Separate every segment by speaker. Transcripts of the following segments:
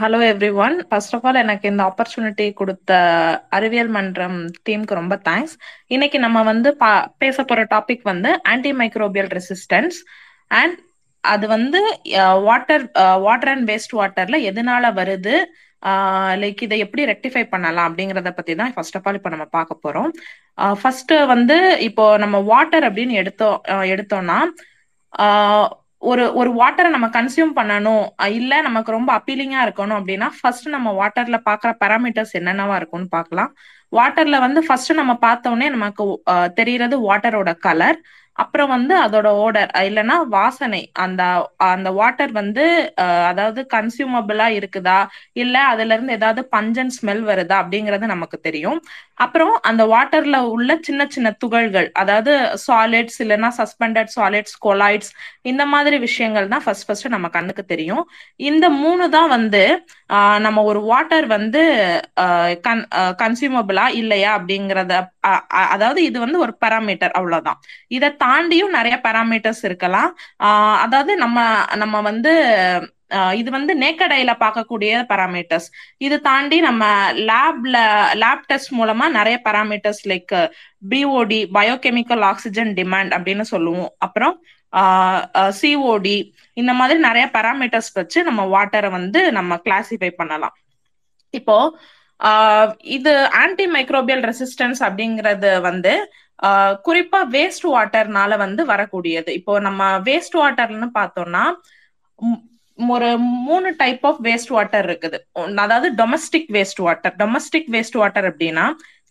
Speaker 1: Hello everyone first of all எனக்கு இந்த opportunity கொடுத்த அறிவியல் மன்றம் டீமுக்கு ரொம்ப தேங்க்ஸ் இன்னைக்கு நம்ம வந்து பா பேச போற டாபிக் வந்து ஆன்டி மைக்ரோபியல் ரெசிஸ்டன்ஸ் அண்ட் அது வந்து வாட்டர் வாட்டர் அண்ட் வேஸ்ட் வாட்டர்ல எதனால வருது? லைக் இதை எப்படி ரெக்டிஃபை பண்ணலாம் அப்படிங்கறத பத்தி தான் ஃபர்ஸ்ட் ஆஃப் ஆல் இப்போ நம்ம பார்க்க போறோம். ஃபர்ஸ்ட் வந்து இப்போ நம்ம வாட்டர் அப்படின்னு எடுத்தோம் எடுத்தோம்னா ஒரு ஒரு வாட்டரை நம்ம கன்சியூம் பண்ணணும். இல்ல நமக்கு ரொம்ப அப்பீலிங்கா இருக்கணும் அப்படின்னா ஃபர்ஸ்ட் நம்ம வாட்டர்ல பாக்குற பேராமீட்டர்ஸ் என்னென்னவா இருக்கும்னு பாக்கலாம் வாட்டர்ல வந்து ஃபர்ஸ்ட் நம்ம பார்த்தோன்னே உடனே நமக்கு தெரியறது வாட்டரோட கலர் அப்புறம் வந்து அதோட ஓடர் இல்லைன்னா வாசனை அந்த அந்த வாட்டர் வந்து அஹ், அதாவது கன்சியூமபிளா இருக்குதா? இல்ல அதுல இருந்து ஏதாவது பஞ்சன் ஸ்மெல் வருதா? அப்படிங்கறது நமக்கு தெரியும். அப்புறம் அந்த வாட்டர்ல உள்ள சின்ன சின்ன துகள்கள் அதாவது சாலிட்ஸ் இல்லைன்னா சஸ்பெண்டட் சாலிட்ஸ் கொலாய்ட்ஸ் இந்த மாதிரி விஷயங்கள் தான் ஃபர்ஸ்ட் ஃபர்ஸ்ட் நம்ம கண்ணுக்கு தெரியும். இந்த மூணு தான் வந்து ஆஹ், நம்ம ஒரு வாட்டர் வந்து கன்சியூமபிளா இல்லையா அப்படிங்கறத அதாவது இது வந்து ஒரு பராமீட்டர் அவ்வளவுதான். இதை தாண்டியும் நிறைய பாராமீட்டர்ஸ் இருக்கலாம். ஆஹ், அதாவது நம்ம நம்ம வந்து இது வந்து நேக்கடையில பார்க்கக்கூடிய பராமீட்டர்ஸ் இது தாண்டி நம்ம லேப்ல லேப் டெஸ்ட் மூலமா நிறைய parameters like BOD biochemical oxygen demand அப்படின்னு சொல்லுவோம். அப்புறம் சிஓடி இந்த மாதிரி நிறைய பராமீட்டர்ஸ் வச்சு நம்ம வாட்டரை வந்து நம்ம கிளாசிஃபை பண்ணலாம். இப்போ ஆஹ் இது ஆன்டி மைக்ரோபியல் ரெசிஸ்டன்ஸ் அப்படிங்கிறது வந்து குறிப்பா வேஸ்ட் வாட்டர்னால வந்து வரக்கூடியது. இப்போ நம்ம வேஸ்ட் வாட்டர்னு பார்த்தோம்னா ஒரு மூணு டைப் ஆஃப் வேஸ்ட் வாட்டர் இருக்குது. அதாவது domestic waste water domestic waste water அப்படின்னா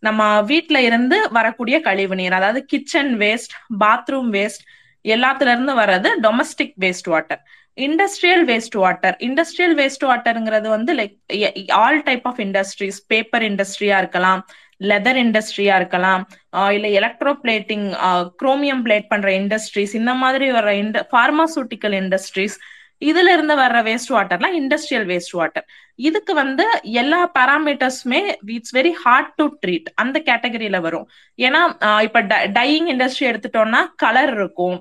Speaker 1: நம்ம வீட்ல இருந்து வரக்கூடிய கழிவு நீர் அதாவது கிச்சன் வேஸ்ட் பாத்ரூம் வேஸ்ட் எல்லாத்துல இருந்து வர்றது domestic waste water industrial waste water industrial waste வாட்டருங்கிறது வந்து like all type of industries paper இண்டஸ்ட்ரியா இருக்கலாம் லெதர் இண்டஸ்ட்ரியா இருக்கலாம். இல்ல எலக்ட்ரோ பிளேட்டிங் குரோமியம் பிளேட் பண்ற இண்டஸ்ட்ரீஸ் இந்த மாதிரி வர்ற இந்த பார்மாசூட்டிக்கல் இண்டஸ்ட்ரீஸ் இதுல இருந்து வர்ற வேஸ்ட் வாட்டர்லாம் இண்டஸ்ட்ரியல் வேஸ்ட் வாட்டர் இதுக்கு வந்து எல்லா பாராமீட்டர்ஸுமே it's very hard to treat அந்த கேட்டகரியில வரும். ஏன்னா இப்ப டையிங் இண்டஸ்ட்ரி எடுத்துட்டோம்னா கலர் இருக்கும்.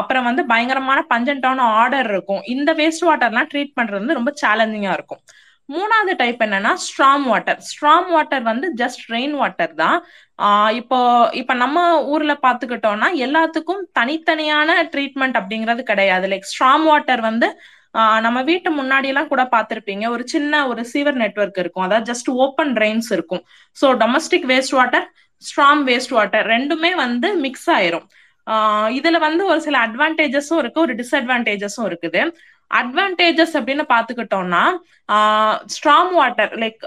Speaker 1: அப்புறம் வந்து பயங்கரமான பஞ்சன்டான ஆர்டர் இருக்கும். இந்த வேஸ்ட் வாட்டர்லாம் ட்ரீட் பண்றது வந்து ரொம்ப சேலஞ்சிங்கா இருக்கும். மூணாவது டைப் என்னன்னா ஸ்ட்ராங் வாட்டர் ஸ்ட்ராங் வாட்டர் வந்து ஜஸ்ட் ரெயின் வாட்டர் தான். இப்போ இப்போ இப்ப நம்ம ஊர்ல பாத்துக்கிட்டோம்னா எல்லாத்துக்கும் தனித்தனியான ட்ரீட்மெண்ட் அப்படிங்கிறது கிடையாது. லைக் ஸ்ட்ராங் வாட்டர் வந்து நம்ம வீட்டு முன்னாடி எல்லாம் கூட பார்த்திருப்பீங்க ஒரு சின்ன ஒரு சீவர் நெட்வொர்க் இருக்கும். அதாவது ஜஸ்ட் ஓப்பன் ட்ரெயின்ஸ் இருக்கும். So domestic waste water strong waste water ரெண்டுமே வந்து மிக்ஸ் ஆயிரும். இதுல வந்து ஒரு சில அட்வான்டேஜஸும் இருக்கு. ஒரு டிஸ்அட்வான்டேஜஸும் இருக்குது. அட்வான்டேஜஸ் அப்படின்னு பாத்துக்கிட்டோம்னா ஸ்ட்ராங் வாட்டர் லைக்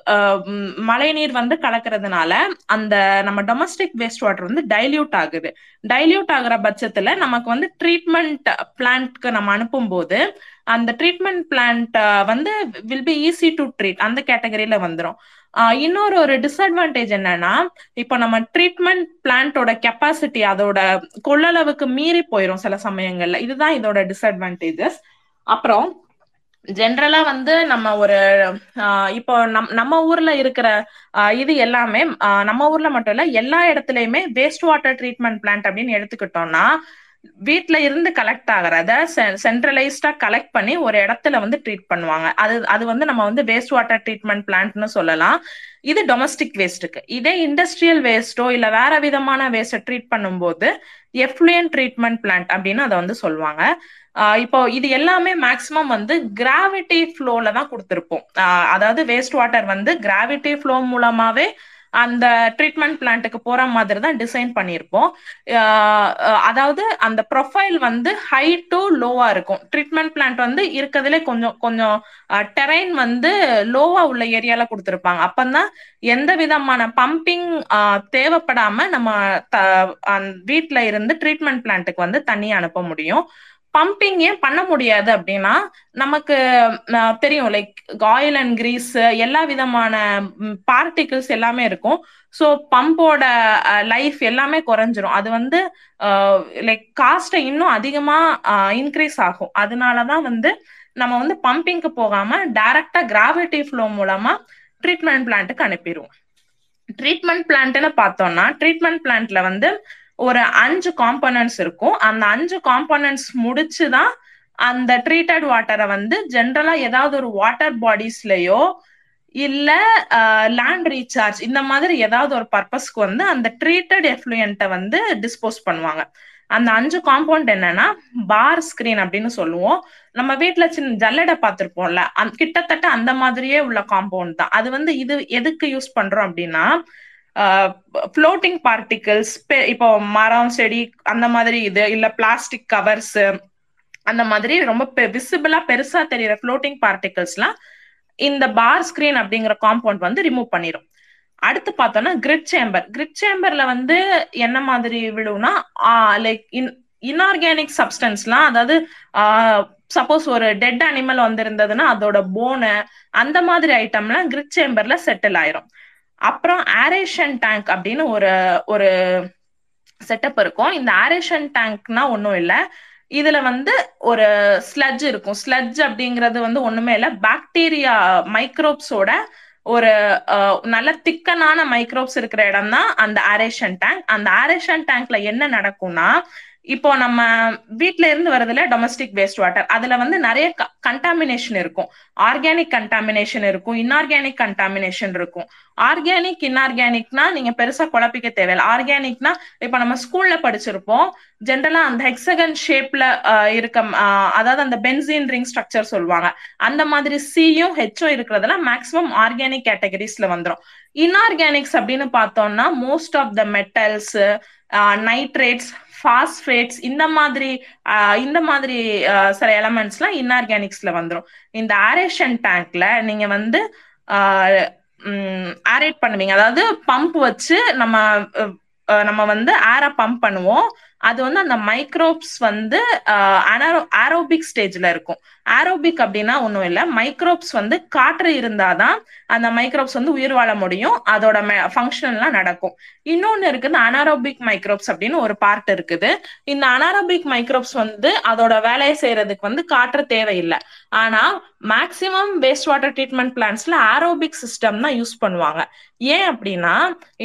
Speaker 1: மழை நீர் வந்து கலக்கிறதுனால அந்த நம்ம டொமஸ்டிக் வேஸ்ட் வாட்டர் வந்து டைல்யூட் ஆகுது. டைல்யூட் ஆகுற பட்சத்துல நமக்கு வந்து ட்ரீட்மெண்ட் பிளான்ட்க்கு நம்ம அனுப்பும் போது அந்த ட்ரீட்மெண்ட் பிளான்ட் வந்து will be easy to treat அந்த கேட்டகரியில வந்துடும் இன்னொரு ஒரு டிஸ்அட்வான்டேஜ் என்னன்னா இப்போ நம்ம ட்ரீட்மெண்ட் பிளான்ட்டோட கெப்பாசிட்டி அதோட கொள்ளளவுக்கு மீறி போயிடும் சில சமயங்கள்ல. இதுதான் இதோட டிஸ்அட்வான்டேஜஸ் அப்புறம் ஜென்ரலா வந்து நம்ம ஒரு ஆஹ் இப்போ நம் நம்ம ஊர்ல இருக்கிற இது எல்லாமே நம்ம ஊர்ல மட்டும் இல்ல எல்லா இடத்துலயுமே வேஸ்ட் வாட்டர் ட்ரீட்மெண்ட் பிளான்ட் அப்படின்னு எடுத்துக்கிட்டோம்னா வீட்ல இருந்து கலெக்ட் ஆகிறத சென்ட்ரலைஸ்டா கலெக்ட் பண்ணி ஒரு இடத்துல வந்து ட்ரீட் பண்ணுவாங்க. அது அது வந்து நம்ம வந்து வேஸ்ட் வாட்டர் ட்ரீட்மெண்ட் பிளான்ட்னு சொல்லலாம். இது டொமஸ்டிக் வேஸ்ட்டுக்கு இதே இண்டஸ்ட்ரியல் வேஸ்ட்டோ இல்ல வேற விதமான வேஸ்ட்டை ட்ரீட் பண்ணும்போது எஃப்ளூயன் ட்ரீட்மெண்ட் பிளான்ட் அப்படின்னு அதை வந்து சொல்லுவாங்க. இப்போ இது எல்லாமே மேக்சிமம் வந்து கிராவிட்டி ஃப்ளோல தான் கொடுத்துருப்போம். அதாவது வேஸ்ட் வாட்டர் வந்து கிராவிட்டி ஃப்ளோ மூலமாவே அந்த ட்ரீட்மெண்ட் பிளான்ட்டுக்கு போற மாதிரி தான் டிசைன் பண்ணியிருப்போம் அதாவது அந்த ப்ரொஃபைல் வந்து ஹை டு லோவா இருக்கும். ட்ரீட்மெண்ட் பிளான்ட் வந்து இருக்கிறதுலே கொஞ்சம் கொஞ்சம் டெரைன் வந்து லோவா உள்ள ஏரியால கொடுத்துருப்பாங்க. அப்பந்தான் எந்த விதமான பம்பிங் தேவைப்படாம நம்ம வீட்டுல இருந்து ட்ரீட்மெண்ட் பிளான்ட்டுக்கு வந்து தண்ணி அனுப்ப முடியும். பம்பிங் ஏன் பண்ண முடியாது அப்படின்னா நமக்கு தெரியும் லைக் ஆயில் அண்ட் கிரீஸ் எல்லா விதமான பார்ட்டிகிள்ஸ் எல்லாமே இருக்கும். ஸோ பம்போட லைஃப் எல்லாமே குறைஞ்சிரும். அது வந்து லைக் காஸ்ட்டை இன்னும் அதிகமா இன்க்ரீஸ் ஆகும். அதனாலதான் வந்து நம்ம வந்து பம்பிங்க்கு போகாம டைரக்டா கிராவிட்டி ஃப்ளோ மூலமா ட்ரீட்மெண்ட் பிளான்ட்டுக்கு அனுப்பிடுவோம். ட்ரீட்மெண்ட் பிளான்ட்னு பார்த்தோம்னா ட்ரீட்மெண்ட் பிளான்ட்ல வந்து ஒரு அஞ்சு காம்பனன்ட்ஸ் இருக்கும். அந்த அஞ்சு காம்பனன்ட்ஸ் முடிச்சுதான் அந்த ட்ரீட்டட் வாட்டரை வந்து ஜென்ரலா ஏதாவது ஒரு வாட்டர் பாடிஸ்லயோ இல்ல லேண்ட் ரீசார்ஜ் இந்த மாதிரி ஏதாவது ஒரு பர்பஸ்க்கு வந்து அந்த ட்ரீட்டட் எஃப்ளூயண்ட்டை வந்து டிஸ்போஸ் பண்ணுவாங்க. அந்த அஞ்சு காம்பவுண்ட் என்னன்னா பார் ஸ்கிரீன் அப்படின்னு சொல்லுவோம். நம்ம வீட்டுல சின்ன ஜல்லடை பார்த்திருப்போம்ல கிட்டத்தட்ட அந்த மாதிரியே உள்ள காம்பவுண்ட் தான். அது வந்து இது எதுக்கு யூஸ் பண்றோம் அப்படின்னா ஃப்ளோட்டிங் பார்ட்டிகல்ஸ் இப்போ மரம் செடி அந்த மாதிரி இது இல்ல பிளாஸ்டிக் கவர்ஸ் அந்த மாதிரி ரொம்ப விசிபிளா பெருசா தெரியற ஃப்ளோட்டிங் பார்ட்டிகல்ஸ்லாம் இந்த பார் ஸ்கிரீன் அப்படிங்கிற காம்பவுண்ட் வந்து ரிமூவ் பண்ணிடும் அடுத்து பார்த்தோம்னா கிரிட் சேம்பர் கிரிட் சேம்பர்ல வந்து என்ன மாதிரி விழுவும்னா லைக் இன் இன்ஆர்கானிக் சப்ஸ்டன்ஸ்லாம் அதாவது சப்போஸ் ஒரு டெட் அனிமல் வந்திருந்ததுன்னா அதோட போனு அந்த மாதிரி ஐட்டம்லாம் கிரிட் சேம்பர்ல செட்டில் ஆயிரும். அப்புறம் ஆரேஷன் டேங்க் அப்படின்னு ஒரு ஒரு செட்டப் இருக்கும். இந்த ஆரேஷன் டேங்க்னா ஒன்றும் இல்லை. இதுல வந்து ஒரு ஸ்லட்ஜ் இருக்கும். ஸ்லட்ஜ் அப்படிங்கிறது வந்து ஒண்ணுமே இல்லை. பாக்டீரியா மைக்ரோப்ஸோட ஒரு நல்ல திக்கனான மைக்ரோப்ஸ் இருக்கிற இடம் தான் அந்த ஆரேஷன் டேங்க் அந்த ஆரேஷன் டேங்க்ல என்ன நடக்கும்னா இப்போ நம்ம வீட்ல இருந்து வருதுல டொமஸ்டிக் வேஸ்ட் வாட்டர் அதுல வந்து நிறைய கண்டாமினேஷன் இருக்கும். ஆர்கானிக் கண்டாமினேஷன் இருக்கும். இன்ஆர்கானிக் கண்டாமினேஷன் இருக்கும். ஆர்கானிக் இன்ஆர்கானிக்னா நீங்க பெருசா குழப்பிக்க தேவையில்ல. ஆர்கானிக்னா இப்ப நம்ம ஸ்கூல்ல படிச்சிருப்போம். ஜென்ரலா அந்த ஹெக்ஸகன் ஷேப்ல இருக்க அதாவது அந்த பென்சின் ரிங் ஸ்ட்ரக்சர் சொல்லுவாங்க. அந்த மாதிரி சியும் ஹெச்சும் இருக்கிறதுலாம் மேக்சிமம் ஆர்கானிக் கேட்டகரிஸ்ல வந்துடும் இன்ஆர்கானிக்ஸ் அப்படின்னு பார்த்தோம்னா most of the metals nitrates phosphates இந்த மாதிரி இந்த மாதிரி சில எலமெண்ட்ஸ்லாம் இன்ஆர்கானிக்ஸ்ல வந்துடும் இந்த ஆரேஷன் டேங்க்ல நீங்க வந்து ஆரேட் பண்ணுவீங்க. அதாவது பம்ப் வச்சு நம்ம நம்ம வந்து ஏரை பம்ப் பண்ணுவோம். அது வந்து அந்த மைக்ரோப்ஸ் வந்து அனாரோ ஆரோபிக் ஸ்டேஜ்ல இருக்கும். ஆரோபிக் அப்படின்னா ஒன்றும் இல்லை. மைக்ரோப்ஸ் வந்து காற்று இருந்தாதான் அந்த மைக்ரோப்ஸ் வந்து உயிர் வாழ முடியும். அதோட ஃபங்க்ஷன்லாம் நடக்கும். இன்னொன்று இருக்குது அனாரோபிக் மைக்ரோப்ஸ் அப்படின்னு ஒரு பார்ட் இருக்குது. இந்த அனாரோபிக் மைக்ரோப்ஸ் வந்து அதோட வேலையை செய்யறதுக்கு வந்து காற்று தேவையில்லை. ஆனா மேக்சிமம் வேஸ்ட் வாட்டர் ட்ரீட்மெண்ட் பிளான்ஸ்ல ஆரோபிக் சிஸ்டம் தான் யூஸ் பண்ணுவாங்க. ஏன் அப்படின்னா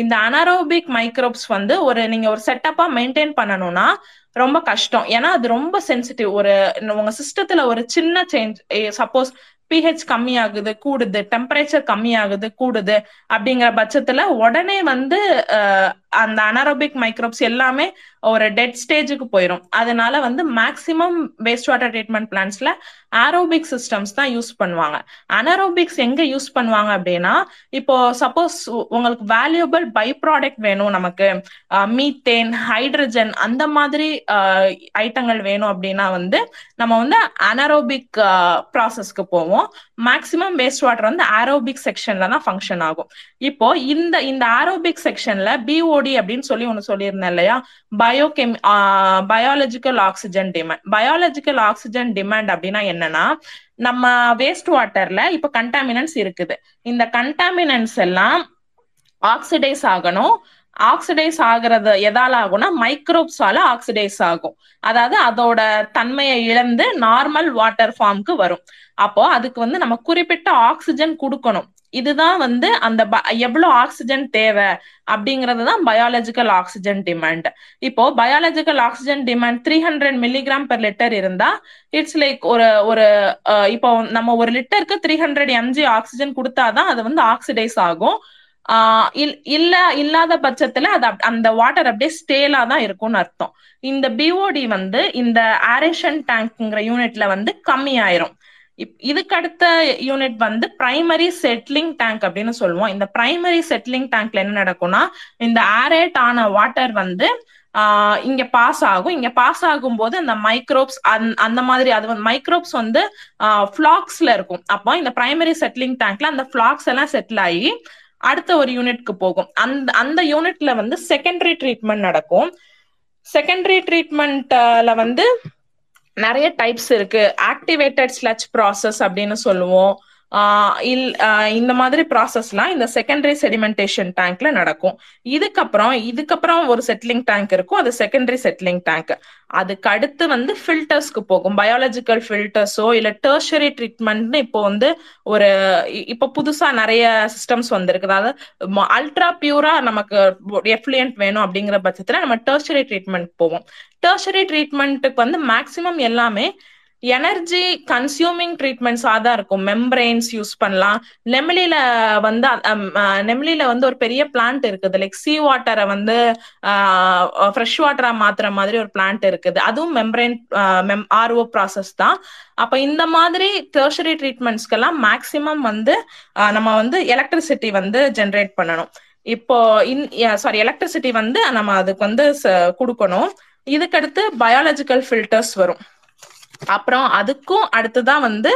Speaker 1: இந்த அனாரோபிக் மைக்ரோப்ஸ் வந்து ஒரு நீங்க ஒரு செட்டப்பா மெயின்டைன் பண்ணணும்னா ரொம்ப கஷ்டம். ஏன்னா அது ரொம்ப சென்சிட்டிவ் ஒரு உங்க சிஸ்டத்துல ஒரு சின்ன சேஞ்ச் சப்போஸ் பிஹெச் கம்மி ஆகுது கூடுது டெம்பரேச்சர் கம்மியாகுது கூடுது அப்படிங்கிற பட்சத்துல உடனே வந்து அந்த அனாரோபிக் மைக்ரோப்ஸ் எல்லாமே ஒரு டெட் ஸ்டேஜுக்கு போயிடும் அதனால வந்து மேக்சிமம் வேஸ்ட் வாட்டர் ட்ரீட்மெண்ட் பிளான்ஸ்ல ஆரோபிக் சிஸ்டம்ஸ் தான் யூஸ் பண்ணுவாங்க. அனரோபிக்ஸ் எங்க யூஸ் பண்ணுவாங்க அப்படின்னா இப்போ சப்போஸ் உங்களுக்கு வேல்யூபிள் பை ப்ராடக்ட் வேணும் நமக்கு. மீத்தேன் ஹைட்ரஜன் அந்த மாதிரி ஐட்டங்கள் வேணும் அப்படின்னா வந்து நம்ம வந்து அனரோபிக் ப்ராசஸ்க்கு போவோம். மேக்சிமம் வேஸ்ட் வாட்டர் வந்து ஆரோபிக் செக்ஷன்ல தான் ஃபங்க்ஷன் ஆகும். இப்போ இந்த இந்த ஆரோபிக் செக்ஷன்ல பிஓடி அப்படின்னு சொல்லி ஒன்னு சொல்லியிருந்தேன் இல்லையா? Biochem biological oxygen demand biological oxygen demand அப்படின்னா என்னன்னா நம்ம வேஸ்ட் வாட்டர்ல இப்ப கண்டாமினன்ஸ் இருக்குது. இந்த கண்டாமினன்ஸ் எல்லாம் ஆக்சிடைஸ் ஆகணும். ஆக்சிடைஸ் ஆகுறது எதால ஆகும்னா மைக்ரோப்ஸால ஆக்சிடைஸ் ஆகும். அதாவது அதோட தன்மையை இழந்து நார்மல் வாட்டர் ஃபார்முக்கு வரும். அப்போ அதுக்கு வந்து நம்ம குறிப்பிட்ட ஆக்சிஜன் கொடுக்கணும். இதுதான் வந்து அந்த எவ்வளவு ஆக்சிஜன் தேவை அப்படிங்கிறது தான் பயாலஜிக்கல் ஆக்சிஜன் டிமாண்ட் இப்போ biological oxygen demand three hundred milligram per litre இருந்தா இட்ஸ் லைக் ஒரு ஒரு இப்போ நம்ம ஒரு லிட்டருக்கு த்ரீ ஹண்ட்ரட் எம்ஜி ஆக்சிஜன் கொடுத்தாதான் அது வந்து ஆக்சிடைஸ் ஆகும். இல்ல இல்லாத பட்சத்துல அது அந்த வாட்டர் அப்படியே ஸ்டேலா தான் இருக்கும்னு அர்த்தம். இந்த பிஓடி வந்து இந்த ஆரேஷன் டேங்க்ங்கிற யூனிட்ல வந்து கம்மி ஆயிரும் இதுக்கு அடுத்த யூனிட் வந்து பிரைமரி செட்லிங் டேங்க் அப்படின்னு சொல்லுவோம். இந்த பிரைமரி செட்லிங் டேங்க்ல என்ன நடக்கும்னா இந்த ஆரேட் ஆன வாட்டர் வந்து ஆஹ் இங்க பாஸ் ஆகும். இங்க பாஸ் ஆகும் போது அந்த மைக்ரோப்ஸ் அந்த மாதிரி அது வந்து மைக்ரோப்ஸ் வந்து ஃபிளாக்ஸ்ல இருக்கும். அப்போ இந்த பிரைமரி செட்லிங் டேங்க்ல அந்த ஃபிளாக்ஸ் எல்லாம் செட்டில் ஆகி அடுத்த ஒரு யூனிட்க்கு போகும். அந்த அந்த யூனிட்ல வந்து செகண்டரி ட்ரீட்மெண்ட் நடக்கும். செகண்டரி ட்ரீட்மெண்ட்ல வந்து நிறைய டைப்ஸ் இருக்கு. ஆக்டிவேட்டட் ஸ்லட்ச் ப்ராசஸ் அப்படின்னு சொல்லுவோம். இல் இந்த மாதிரி ப்ராசஸ்லாம் இந்த செகண்டரி செடிமெண்டேஷன் டேங்க்ல நடக்கும். இதுக்கப்புறம் இதுக்கப்புறம் ஒரு செட்டிலிங் டேங்க் இருக்கும். அது செகண்டரி செட்டிலிங் டேங்க் அதுக்கு அடுத்து வந்து ஃபில்டர்ஸ்க்கு போகும். பயாலஜிக்கல் ஃபில்டர்ஸோ இல்ல டெர்ஷரி ட்ரீட்மெண்ட்னு இப்போ வந்து ஒரு இப்போ புதுசா நிறைய சிஸ்டம்ஸ் வந்திருக்கு. அதாவது அல்ட்ரா பியூரா நமக்கு எஃப்ளியன்ட் வேணும் அப்படிங்கிற பட்சத்துல நம்ம டெர்ஷரி ட்ரீட்மெண்ட் போவோம். டெர்ஷரி ட்ரீட்மெண்ட்டுக்கு வந்து மேக்சிமம் எல்லாமே எனர்ஜி கன்சியூமிங் ட்ரீட்மெண்ட்ஸா தான் இருக்கும். மெம்பரைன்ஸ் யூஸ் பண்ணலாம். நெமிலில வந்து நெமிலில வந்து ஒரு பெரிய பிளான்ட் இருக்குது. லைக் சீ வாட்டரை வந்து ஃப்ரெஷ் வாட்டரா மாத்துற மாதிரி ஒரு பிளான்ட் இருக்குது. அதுவும் மெம்பரைன் ஆர்ஓ ப்ராசஸ் தான். அப்ப இந்த மாதிரி டெர்ஷரி ட்ரீட்மெண்ட்ஸ்க்கெல்லாம் மேக்சிமம் வந்து நம்ம வந்து எலக்ட்ரிசிட்டி வந்து ஜென்ரேட் பண்ணணும். இப்போ இன் சாரி எலக்ட்ரிசிட்டி வந்து நம்ம அதுக்கு வந்து கொடுக்கணும். இதுக்கடுத்து பயாலஜிக்கல் ஃபில்டர்ஸ் வரும். அப்புறம் அதுக்கும் அடுத்துதான் வந்து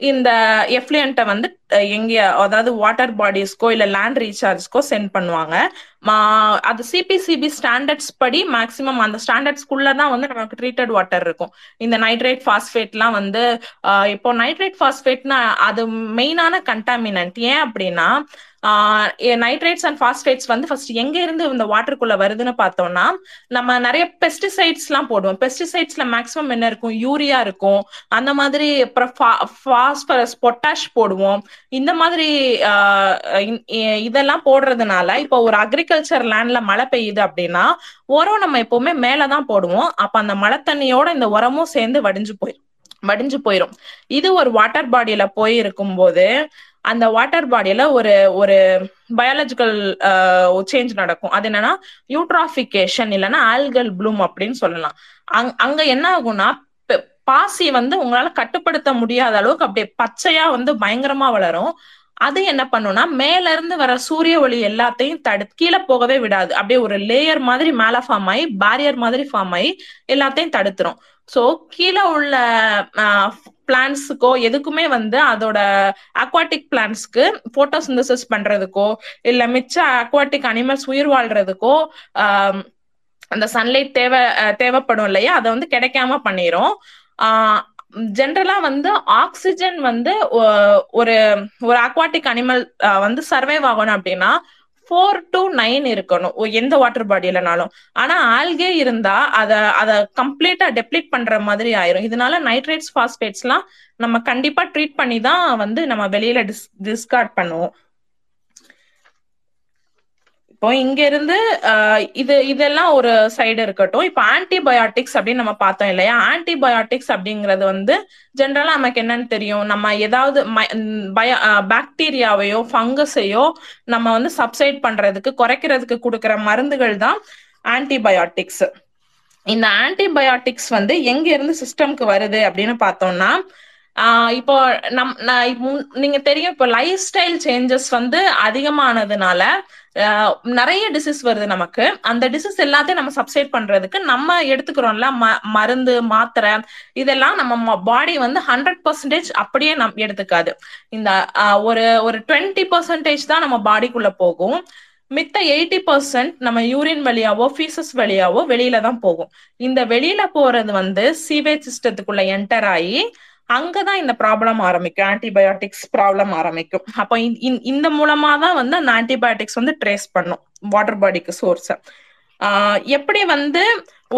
Speaker 1: இந்த எஃப்ளியண்ட்டை வந்து எங்க அதாவது வாட்டர் பாடிஸ்க்கோ இல்ல லேண்ட் ரீசார்ஜ்க்கோ சென்ட் பண்ணுவாங்க. அது சிபிசிபி ஸ்டாண்டர்ட்ஸ் படி மேக்சிமம் அந்த ஸ்டாண்டர்ட்ஸ்குள்ள தான் வந்து நமக்கு ட்ரீட்டட் வாட்டர் இருக்கும். இந்த நைட்ரேட் ஃபாஸ்பேட்லாம் வந்து இப்போ நைட்ரேட் ஃபாஸ்பேட்னா அது மெயினான கண்டாமினன்ட் ஏன் அப்படின்னா நைட்ரேட்ஸ் அண்ட் ஃபாஸ்பேட்ஸ் வந்து ஃபர்ஸ்ட் எங்க இருந்து இந்த வாட்டருக்குள்ள வருதுன்னு பார்த்தோம்னா நம்ம நிறைய பெஸ்டிசைட்ஸ் எல்லாம் போடுவோம். பெஸ்டிசைட்ஸ்ல மேக்ஸிமம் என்ன இருக்கும்? யூரியா இருக்கும். அந்த மாதிரி அப்புறம் பாஸ்பரஸ் பொட்டாஷ் போடுவோம். இந்த மாதிரி இதெல்லாம் போடுறதுனால இப்போ ஒரு அக்ரிகல்ச்சர் லேண்ட்ல மழை பெய்யுது அப்படின்னா உரம் நம்ம எப்பவுமே மேலதான் போடுவோம். அப்ப அந்த மழை தண்ணியோட இந்த உரமும் சேர்ந்து வடிஞ்சு போயிடும் வடிஞ்சு போயிடும் இது ஒரு வாட்டர் பாடியில போய் இருக்கும் போது அந்த வாட்டர் பாடியில ஒரு ஒரு பயாலஜிக்கல் சேஞ்ச் நடக்கும். அது என்னன்னா யூட்ராபிகேஷன் இல்லைன்னா ஆல்கல் ப்ளூம் அப்படின்னு சொல்லலாம். அங் அங்க என்ன ஆகும்னா பாசி வந்து உங்களால கட்டுப்படுத்த முடியாத அளவுக்கு அப்படியே பச்சையா வந்து பயங்கரமா வளரும். அது என்ன பண்ணும்னா மேல இருந்து வர சூரிய ஒளி எல்லாத்தையும் தடு கீழே போகவே விடாது. அப்படியே ஒரு லேயர் மாதிரி மேல ஃபார்ம் ஆகி பேரியர் மாதிரி ஃபார்ம் ஆகி எல்லாத்தையும் தடுத்துரும். ஸோ கீழே உள்ள பிளான்ஸுக்கோ எதுக்குமே வந்து அதோட அக்வாட்டிக் பிளான்ஸ்க்கு போட்டோசிந்தசிஸ் பண்றதுக்கோ இல்ல மிச்ச அக்வாட்டிக் அனிமல்ஸ் உயிர் வாழ்றதுக்கோ அந்த சன்லைட் தேவை தேவைப்படும் இல்லையா? அதை வந்து கிடைக்காம பண்ணிரும். ஜென்ரலா வந்து ஆக்சிஜன் வந்து ஒரு ஒரு அக்வாட்டிக் அனிமல் வந்து சர்வைவ் ஆகணும் அப்படின்னா ஃபோர் டு நைன் இருக்கணும். எந்த வாட்டர் பாடியிலனாலும் ஆனா ஆல்கே இருந்தா அத அத கம்ப்ளீட்டா டெப்ளீட் பண்ற மாதிரி ஆயிரும். இதனால நைட்ரேட்ஸ் பாஸ்பேட்ஸ் எல்லாம் நம்ம கண்டிப்பா ட்ரீட் பண்ணி தான் வந்து நம்ம வெளியில டிஸ் டிஸ்கார்ட் பண்ணுவோம். இப்போ இங்க இருந்து இது இதெல்லாம் ஒரு சைடு இருக்கட்டும். இப்போ ஆன்டிபயோட்டிக்ஸ் அப்படின்னு நம்ம பார்த்தோம் இல்லையா? ஆன்டிபயோட்டிக்ஸ் அப்படிங்கிறது வந்து ஜென்ரலா நமக்கு என்னன்னு தெரியும்? நம்ம ஏதாவது பய பாக்டீரியாவையோ ஃபங்கஸையோ நம்ம வந்து சப்சைட் பண்றதுக்கு குறைக்கிறதுக்கு கொடுக்குற மருந்துகள் தான் ஆன்டிபயோட்டிக்ஸ் இந்த ஆன்டிபயோட்டிக்ஸ் வந்து எங்க இருந்து சிஸ்டம்க்கு வருது அப்படின்னு பார்த்தோம்னா இப்போ நம் நீங்க தெரியும் இப்போ லைஃப் ஸ்டைல் சேஞ்சஸ் வந்து அதிகமானதுனால நிறைய டிசீஸ் வருது நமக்கு. அந்த டிசீஸ் எல்லாத்தையும் நம்ம சப்சைட் பண்றதுக்கு நம்ம எடுத்துக்கிறோம்ல ம மருந்து மாத்திரை இதெல்லாம் நம்ம பாடி வந்து ஹண்ட்ரட் பர்சன்டேஜ் அப்படியே நம் எடுத்துக்காது. இந்த ஒரு ஒரு டுவெண்ட்டி பர்சன்டேஜ் தான் நம்ம பாடிக்குள்ள போகும். மித்த எயிட்டி பர்சன்ட் நம்ம யூரின் வழியாவோ ஃபீசஸ் வழியாவோ வெளியில தான் போகும். இந்த வெளியில போறது வந்து சீவேஜ் சிஸ்டத்துக்குள்ள என்டர் ஆகி அங்கதான் இந்த ப்ராப்ளம் ஆரம்பிக்கும். ஆன்டிபயோட்டிக்ஸ் ப்ராப்ளம் ஆரம்பிக்கும். அப்போ இந்த மூலமா தான் வந்து அந்த ஆன்டிபயோட்டிக்ஸ் வந்து ட்ரேஸ் பண்ணும். வாட்டர் பாடிக்கு சோர்ஸை எப்படி வந்து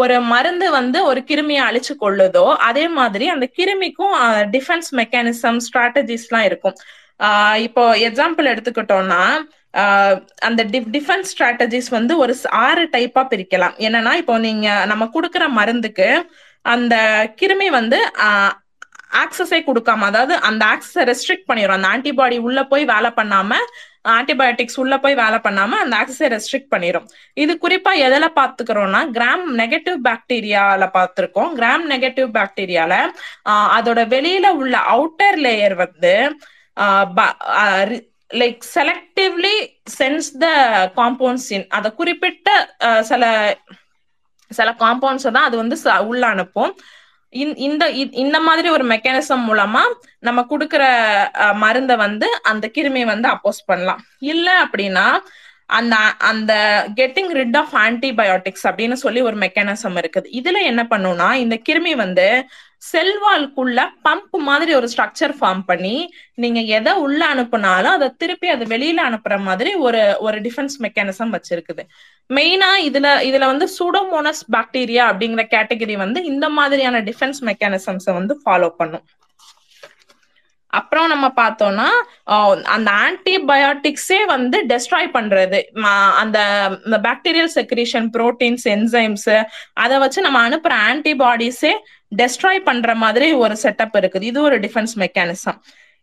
Speaker 1: ஒரு மருந்து வந்து ஒரு கிருமியை அழிச்சு கொள்ளுதோ அதே மாதிரி அந்த கிருமிக்கும் டிஃபென்ஸ் மெக்கானிசம் ஸ்ட்ராட்டஜிஸ்லாம் இருக்கும். இப்போ எக்ஸாம்பிள் எடுத்துக்கிட்டோம்னா அந்த டிஃபென்ஸ் ஸ்ட்ராட்டஜிஸ் வந்து ஒரு ஆறு டைப்பா பிரிக்கலாம். என்னன்னா இப்போ நீங்க நம்ம கொடுக்குற மருந்துக்கு அந்த கிருமி வந்து ஆக்சஸே கொடுக்காம அதாவது அந்த ஆக்சஸை ரெஸ்ட்ரிக்ட் பண்ணிடும் அந்த ஆன்டிபாடி உள்ள போய் வேலை பண்ணாம ஆன்டிபயோட்டிக்ஸ் உள்ள போய் வேலை பண்ணாம அந்த ஆக்சஸை ரெஸ்ட்ரிக்ட் பண்ணிடும் இது குறிப்பா எதில் பார்த்துக்கிறோம்னா கிராம் நெகட்டிவ் பாக்டீரியால பார்த்துருக்கோம். கிராம் நெகட்டிவ் பாக்டீரியால அதோட வெளியில உள்ள அவுட்டர் லேயர் வந்து like selectively sense the compounds in அதை குறிப்பிட்ட சில சில காம்பவுண்ட்ஸை தான் அது வந்து உள்ள அனுப்பும். இந்த இந்த மாதிரி ஒரு மெக்கானிசம் மூலமா நம்ம கொடுக்குற மருந்தை வந்து அந்த கிருமி வந்து அப்போஸ் பண்ணலாம். இல்ல அப்படின்னா அந்த அந்த கெட்டிங் ரிட் ஆஃப் ஆன்டிபயோட்டிக்ஸ் அப்படின்னு சொல்லி ஒரு மெக்கானிசம் இருக்குது. இதுல என்ன பண்ணும்னா இந்த கிருமி வந்து செல்வாளுக்குள்ள பம்ப் மாதிரி ஒரு ஸ்ட்ரக்சர் ஃபார்ம் பண்ணி நீங்க எதை உள்ள அனுப்புனாலும் அதை திருப்பி அதை வெளியில அனுப்புற மாதிரி ஒரு ஒரு டிஃபென்ஸ் மெக்கானிசம் வச்சிருக்குது. மெயினா இதுல இதுல வந்து சூடோமோனஸ் பாக்டீரியா அப்படிங்கிற கேட்டகரி வந்து இந்த மாதிரியான டிஃபென்ஸ் மெக்கானிசம்ஸை வந்து ஃபாலோ பண்ணும். அப்புறம் நம்ம பார்த்தோம்னா அந்த ஆன்டிபயோட்டிக்ஸே வந்து டெஸ்ட்ராய் பண்றது. அந்த பாக்டீரியல் செக்ரீஷன் புரோட்டீன்ஸ் என்சைம்ஸ் அதை வச்சு நம்ம அனுப்புற ஆன்டிபாடிஸே டெஸ்ட்ராய் பண்ற மாதிரி ஒரு செட்டப் இருக்குது. இது ஒரு டிஃபென்ஸ் மெக்கானிசம்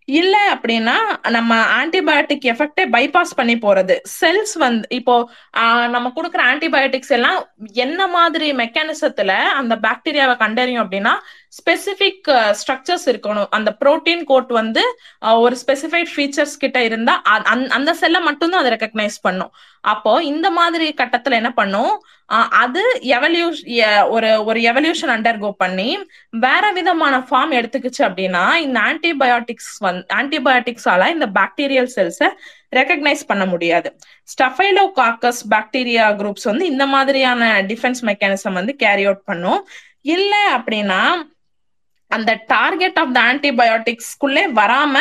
Speaker 1: இல்ல அப்படின்னா நம்ம ஆன்டிபயோட்டிக் எஃபெக்டே பைபாஸ் பண்ணி போறது. செல்ஸ் வந்து இப்போ நம்ம கொடுக்குற ஆன்டிபயோட்டிக்ஸ் எல்லாம் என்ன மாதிரி மெக்கானிசத்துல அந்த பாக்டீரியாவை கண்டறியும் அப்படின்னா ஸ்பெசிபிக் ஸ்ட்ரக்சர்ஸ் uh, இருக்கணும். அந்த புரோட்டீன் கோட் வந்து ஒரு ஸ்பெசிஃபைட் ஃபீச்சர்ஸ் கிட்ட இருந்தா அந்த செல்லை மட்டும்தான் அதை ரெக்கக்னைஸ் பண்ணும். அப்போ இந்த மாதிரி கட்டத்துல என்ன பண்ணும்? அது எவல்யூஷ் ஒரு ஒரு எவல்யூஷன் அண்டர்கோ பண்ணி வேற விதமான ஃபார்ம் எடுத்துக்கிச்சு அப்படின்னா இந்த ஆன்டிபயோட்டிக்ஸ் வந்து ஆன்டிபயோட்டிக்ஸால இந்த பாக்டீரியல் செல்ஸை ரெக்கக்னைஸ் பண்ண முடியாது. ஸ்டஃபைலோ காக்கஸ் பாக்டீரியா குரூப்ஸ் வந்து இந்த மாதிரியான டிஃபென்ஸ் மெக்கானிசம் வந்து கேரி அவுட் பண்ணும். இல்லை அப்படின்னா அந்த டார்கெட் ஆஃப் த ஆன்டிபயோட்டிக்ஸ்குள்ளே வராம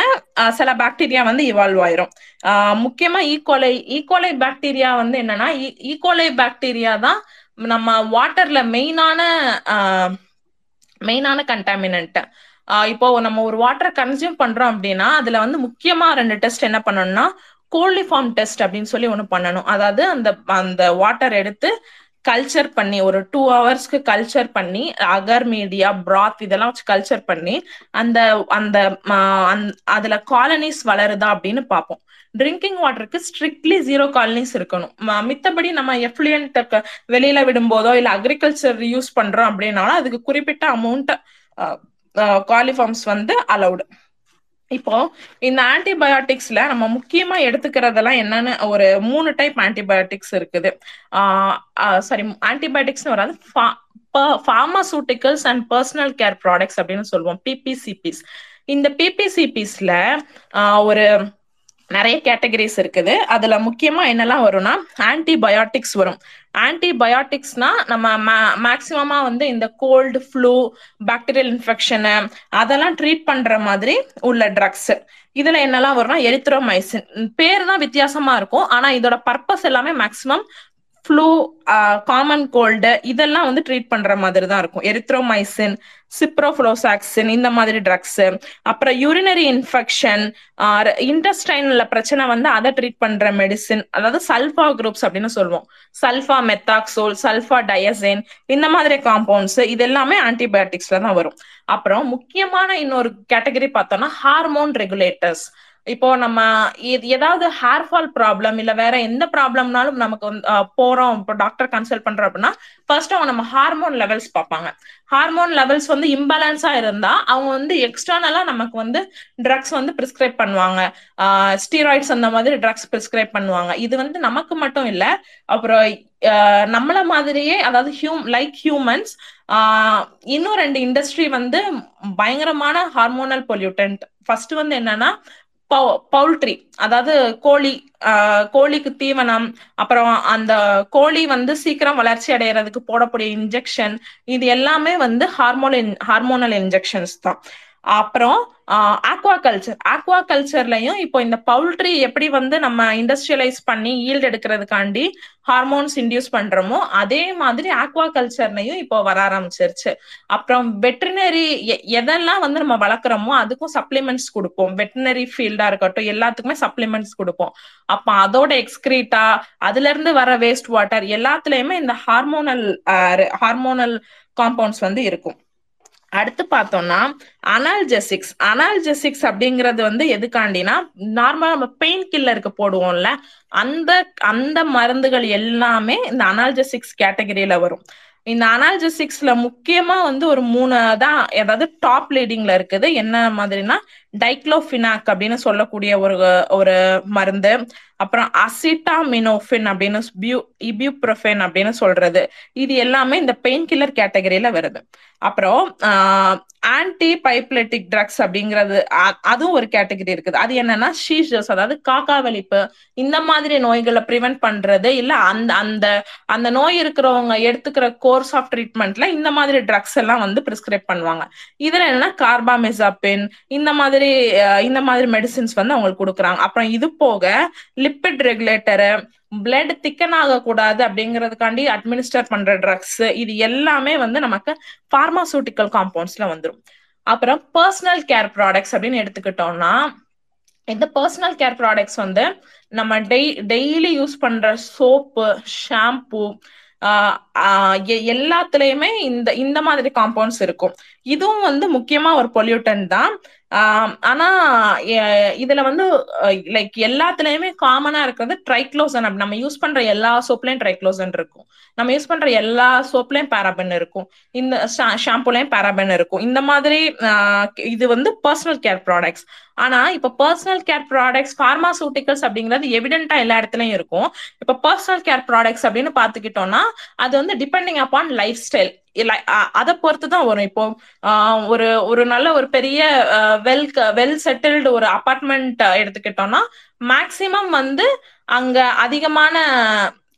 Speaker 1: சில பாக்டீரியா வந்து இவால்வ் ஆயிரும். முக்கியமா ஈகோலை ஈகோலை பாக்டீரியா வந்து என்னன்னா e. e. ஈகோலை பாக்டீரியா தான் நம்ம வாட்டர்ல மெயினான மெயினான கண்டாமினன்ட் இப்போ நம்ம ஒரு வாட்டரை கன்சியூம் பண்றோம் அப்படின்னா அதுல வந்து முக்கியமா ரெண்டு டெஸ்ட் என்ன பண்ணணும்னா கோல்டிஃபார்ம் டெஸ்ட் அப்படின்னு சொல்லி ஒன்று பண்ணணும். அதாவது அந்த அந்த வாட்டர் எடுத்து கல்ச்சர் பண்ணி ஒரு டூ ஹவர்ஸ்க்கு கல்ச்சர் பண்ணி அகர் மீடியா பிராத் இதெல்லாம் வச்சு கல்ச்சர் பண்ணி அந்த அந்த அதுல காலனிஸ் வளருதா அப்படின்னு பார்ப்போம். ட்ரிங்கிங் வாட்டருக்கு ஸ்ட்ரிக்ட்லி ஜீரோ காலனிஸ் இருக்கணும். மித்தபடி நம்ம எஃப்ளூயன்ட் வெளியில விடும்போதோ இல்ல அக்ரிகல்ச்சர் யூஸ் பண்றோம் அப்படின்னாலும் அதுக்கு குறிப்பிட்ட அமௌண்ட் காலிஃபார்ம்ஸ் வந்து அலௌடு இப்போ இந்த ஆன்டிபயோட்டிக்ஸ்ல நம்ம முக்கியமா எடுத்துக்கிறதெல்லாம் என்னன்னு ஒரு மூணு டைப் ஆன்டிபயோட்டிக்ஸ் இருக்குது. சாரி ஆன்டிபயோட்டிக்ஸ்னு வராது pharmaceuticals and personal care products அப்படின்னு சொல்லுவோம் பிபிசிபிஸ் இந்த பிபிசிபிஸ்ல ஒரு நிறைய கேட்டகரிஸ் இருக்குது. அதுல முக்கியமா என்னெல்லாம் வரும்னா ஆன்டிபயோட்டிக்ஸ் வரும். ஆன்டிபயோட்டிக்ஸ்னா நம்ம மேக்சிமமா வந்து இந்த கோல்டு ஃப்ளூ பாக்டீரியல் இன்ஃபெக்ஷனு அதெல்லாம் ட்ரீட் பண்ற மாதிரி உள்ள ட்ரக்ஸ் இதுல என்னெல்லாம் வரும்னா எரித்ரோமைசின் பேர் தான் வித்தியாசமா இருக்கும். ஆனா இதோட பர்பஸ் எல்லாமே மேக்சிமம் ஃப்ளூ காமன் கோல்டு இதெல்லாம் வந்து ட்ரீட் பண்ற மாதிரி தான் இருக்கும். எரித்ரோமைசின் சிப்ரோஃப்ளோசாக்சின் இந்த மாதிரி ட்ரக்ஸ் அப்புறம் யூரினரி இன்ஃபெக்ஷன் இன்டஸ்டைன்ல பிரச்சனை வந்து அதை ட்ரீட் பண்ற மெடிசின் அதாவது சல்ஃபா குரூப்ஸ் அப்படின்னு சொல்லுவோம். சல்ஃபா மெத்தாக்சோல் சல்ஃபா டயசின் இந்த மாதிரி காம்பவுண்ட்ஸ் இது எல்லாமே ஆன்டிபயோட்டிக்ஸ்ல தான் வரும். அப்புறம் முக்கியமான இன்னொரு கேட்டகரி பார்த்தோம்னா ஹார்மோன் ரெகுலேட்டர்ஸ் இப்போ நம்ம ஏதாவது ஹேர் ஃபால் ப்ராப்ளம் இல்ல வேற எந்த ப்ராப்ளம்னாலும் நமக்கு வந்து போறோம். இப்போ டாக்டர் கன்சல்ட் பண்றோம் அப்படின்னா ஃபர்ஸ்ட் அவங்க நம்ம ஹார்மோன் லெவல்ஸ் பார்ப்பாங்க. ஹார்மோன் லெவல்ஸ் வந்து இம்பேலன்ஸா இருந்தா அவங்க வந்து எக்ஸ்டர்னலா நமக்கு வந்து ட்ரக்ஸ் வந்து பிரிஸ்கிரைப் பண்ணுவாங்க. ஸ்டீராய்ட்ஸ் அந்த மாதிரி ட்ரக்ஸ் பிரிஸ்கிரைப் பண்ணுவாங்க. இது வந்து நமக்கு மட்டும் இல்ல அப்புறம் நம்மள மாதிரியே அதாவது ஹியூம் லைக் ஹியூமன்ஸ் இன்னும் ரெண்டு இண்டஸ்ட்ரி வந்து பயங்கரமான ஹார்மோனல் பொல்யூட்டன்ட் ஃபர்ஸ்ட் வந்து என்னன்னா பவுல்ட்ரி அதாவது கோழி கோழிக்கு தீவனம் அப்புறம் அந்த கோழி வந்து சீக்கிரம் வளர்ச்சி அடைகிறதுக்கு போடக்கூடிய இன்ஜெக்ஷன் இது எல்லாமே வந்து ஹார்மோன் ஹார்மோனல் இன்ஜெக்ஷன்ஸ் தான். அப்புறம் ஆக்வா கல்ச்சர் ஆக்வா கல்ச்சர்லயும் இப்போ இந்த பவுல்ட்ரி எப்படி வந்து நம்ம இண்டஸ்ட்ரியலைஸ் பண்ணி ஈல்டு எடுக்கிறதுக்காண்டி ஹார்மோன்ஸ் இன்டியூஸ் பண்றோமோ அதே மாதிரி ஆக்வா கல்ச்சர்லயும் இப்போ வர ஆரம்பிச்சிருச்சு. அப்புறம் வெட்டினரி எதெல்லாம் வந்து நம்ம வளர்க்குறோமோ அதுக்கும் சப்ளிமெண்ட்ஸ் கொடுப்போம். வெட்டினரி ஃபீல்டா இருக்கட்டும் எல்லாத்துக்குமே சப்ளிமெண்ட்ஸ் கொடுப்போம். அப்ப அதோட எக்ஸ்கிரீட்டா அதுல இருந்து வர வேஸ்ட் வாட்டர் எல்லாத்துலயுமே இந்த ஹார்மோனல் ஹார்மோனல் காம்பவுண்ட்ஸ் வந்து இருக்கும். அடுத்து பார்த்தோம்னா அனால்ஜெசிக்ஸ் அனால்ஜெசிக்ஸ் அப்படிங்கிறது வந்து எதுக்காண்டினா நார்மலா நம்ம பெயின் கில்லருக்கு போடுவோம்ல அந்த அந்த மருந்துகள் எல்லாமே இந்த அனால்ஜெசிக்ஸ் கேட்டகரியில வரும். இந்த அனால்ஜெசிக்ஸ்ல முக்கியமா வந்து ஒரு மூணு தான் ஏதாவது டாப் லீடிங்ல இருக்குது. என்ன மாதிரினா டைக்ளோஃபினாக் அப்படின்னு சொல்லக்கூடிய ஒரு ஒரு மருந்து. அப்புறம் அசிட்டாமினோஃபின் அப்படின்னு பியூ இபியூப்ரோஃபென் அப்படின்னு சொல்றது. இது எல்லாமே இந்த பெயின் கில்லர் கேட்டகரியில வருது. அப்புறம் ஆன்டி பைப்லெட்டிக் ட்ரக்ஸ் அப்படிங்கிறது அதுவும் ஒரு கேட்டகரி இருக்குது. அது என்னன்னா ஷீஷஸ் அதாவது காக்கா வலிப்பு இந்த மாதிரி நோய்களை ப்ரிவென்ட் பண்றது இல்ல அந்த அந்த அந்த நோய் இருக்கிறவங்க எடுத்துக்கிற கோர்ஸ் ஆஃப் ட்ரீட்மெண்ட்ல இந்த மாதிரி ட்ரக்ஸ் எல்லாம் வந்து பிரிஸ்கிரைப் பண்ணுவாங்க. இதுல என்னன்னா கார்பாமெசாபின் இந்த மாதிரி இந்த மாதிரி மெடிசின்ஸ் வந்து அவங்களுக்கு கொடுக்குறாங்க. அப்புறம் இது போக லிப்பிட் ரெகுலேட்டரு பிளட் திக்கன் ஆகக்கூடாது அப்படிங்கிறதுக்காண்டி அட்மினிஸ்டர் பண்ற ட்ரக்ஸ் இது எல்லாமே வந்து நமக்கு பார்மாசூட்டிக்கல் காம்பவுண்ட்ஸ்ல வந்துடும் அப்புறம் பர்சனல் கேர் ப்ராடக்ட்ஸ் அப்படின்னு எடுத்துக்கிட்டோம்னா இந்த பர்சனல் கேர் ப்ராடக்ட்ஸ் வந்து நம்ம டெய் டெய்லி யூஸ் பண்ற சோப்பு ஷாம்பு எல்லாத்துலயுமே இந்த இந்த மாதிரி காம்பவுண்ட்ஸ் இருக்கும். இதுவும் வந்து முக்கியமா ஒரு பொல்யூட்டன் தான். ஆனா இதுல வந்து லைக் எல்லாத்துலயுமே காமனா இருக்கிறது ட்ரைக்ளோசன் அப்படி நம்ம யூஸ் பண்ற எல்லா சோப்லயும் ட்ரைக்ளோசன் இருக்கும். நம்ம யூஸ் பண்ற எல்லா சோப்லயும் பேராபன் இருக்கும். இந்த ஷாம்பூலயும் பேராபன் இருக்கும். இந்த மாதிரி இது வந்து பர்சனல் கேர் ப்ராடக்ட்ஸ் ஆனா இப்ப பர்சனல் கேர் ப்ராடக்ட்ஸ் பார்மாசூட்டிகல்ஸ் அப்படிங்கிறது எவிடென்டா எல்லா இடத்துலயும் இருக்கும். இப்ப பர்சனல் கேர் ப்ராடக்ட்ஸ் அப்படின்னு பாத்துக்கிட்டோம்னா அது வந்து டிபெண்டிங் அப்பான் லைஃப் ஸ்டைல் அதை பொறுத்து தான் வரும். இப்போ ஒரு ஒரு நல்ல ஒரு பெரிய வெல் வெல் செட்டில்டு ஒரு அபார்ட்மெண்ட் எடுத்துக்கிட்டோம்னா மேக்சிமம் வந்து அங்க அதிகமான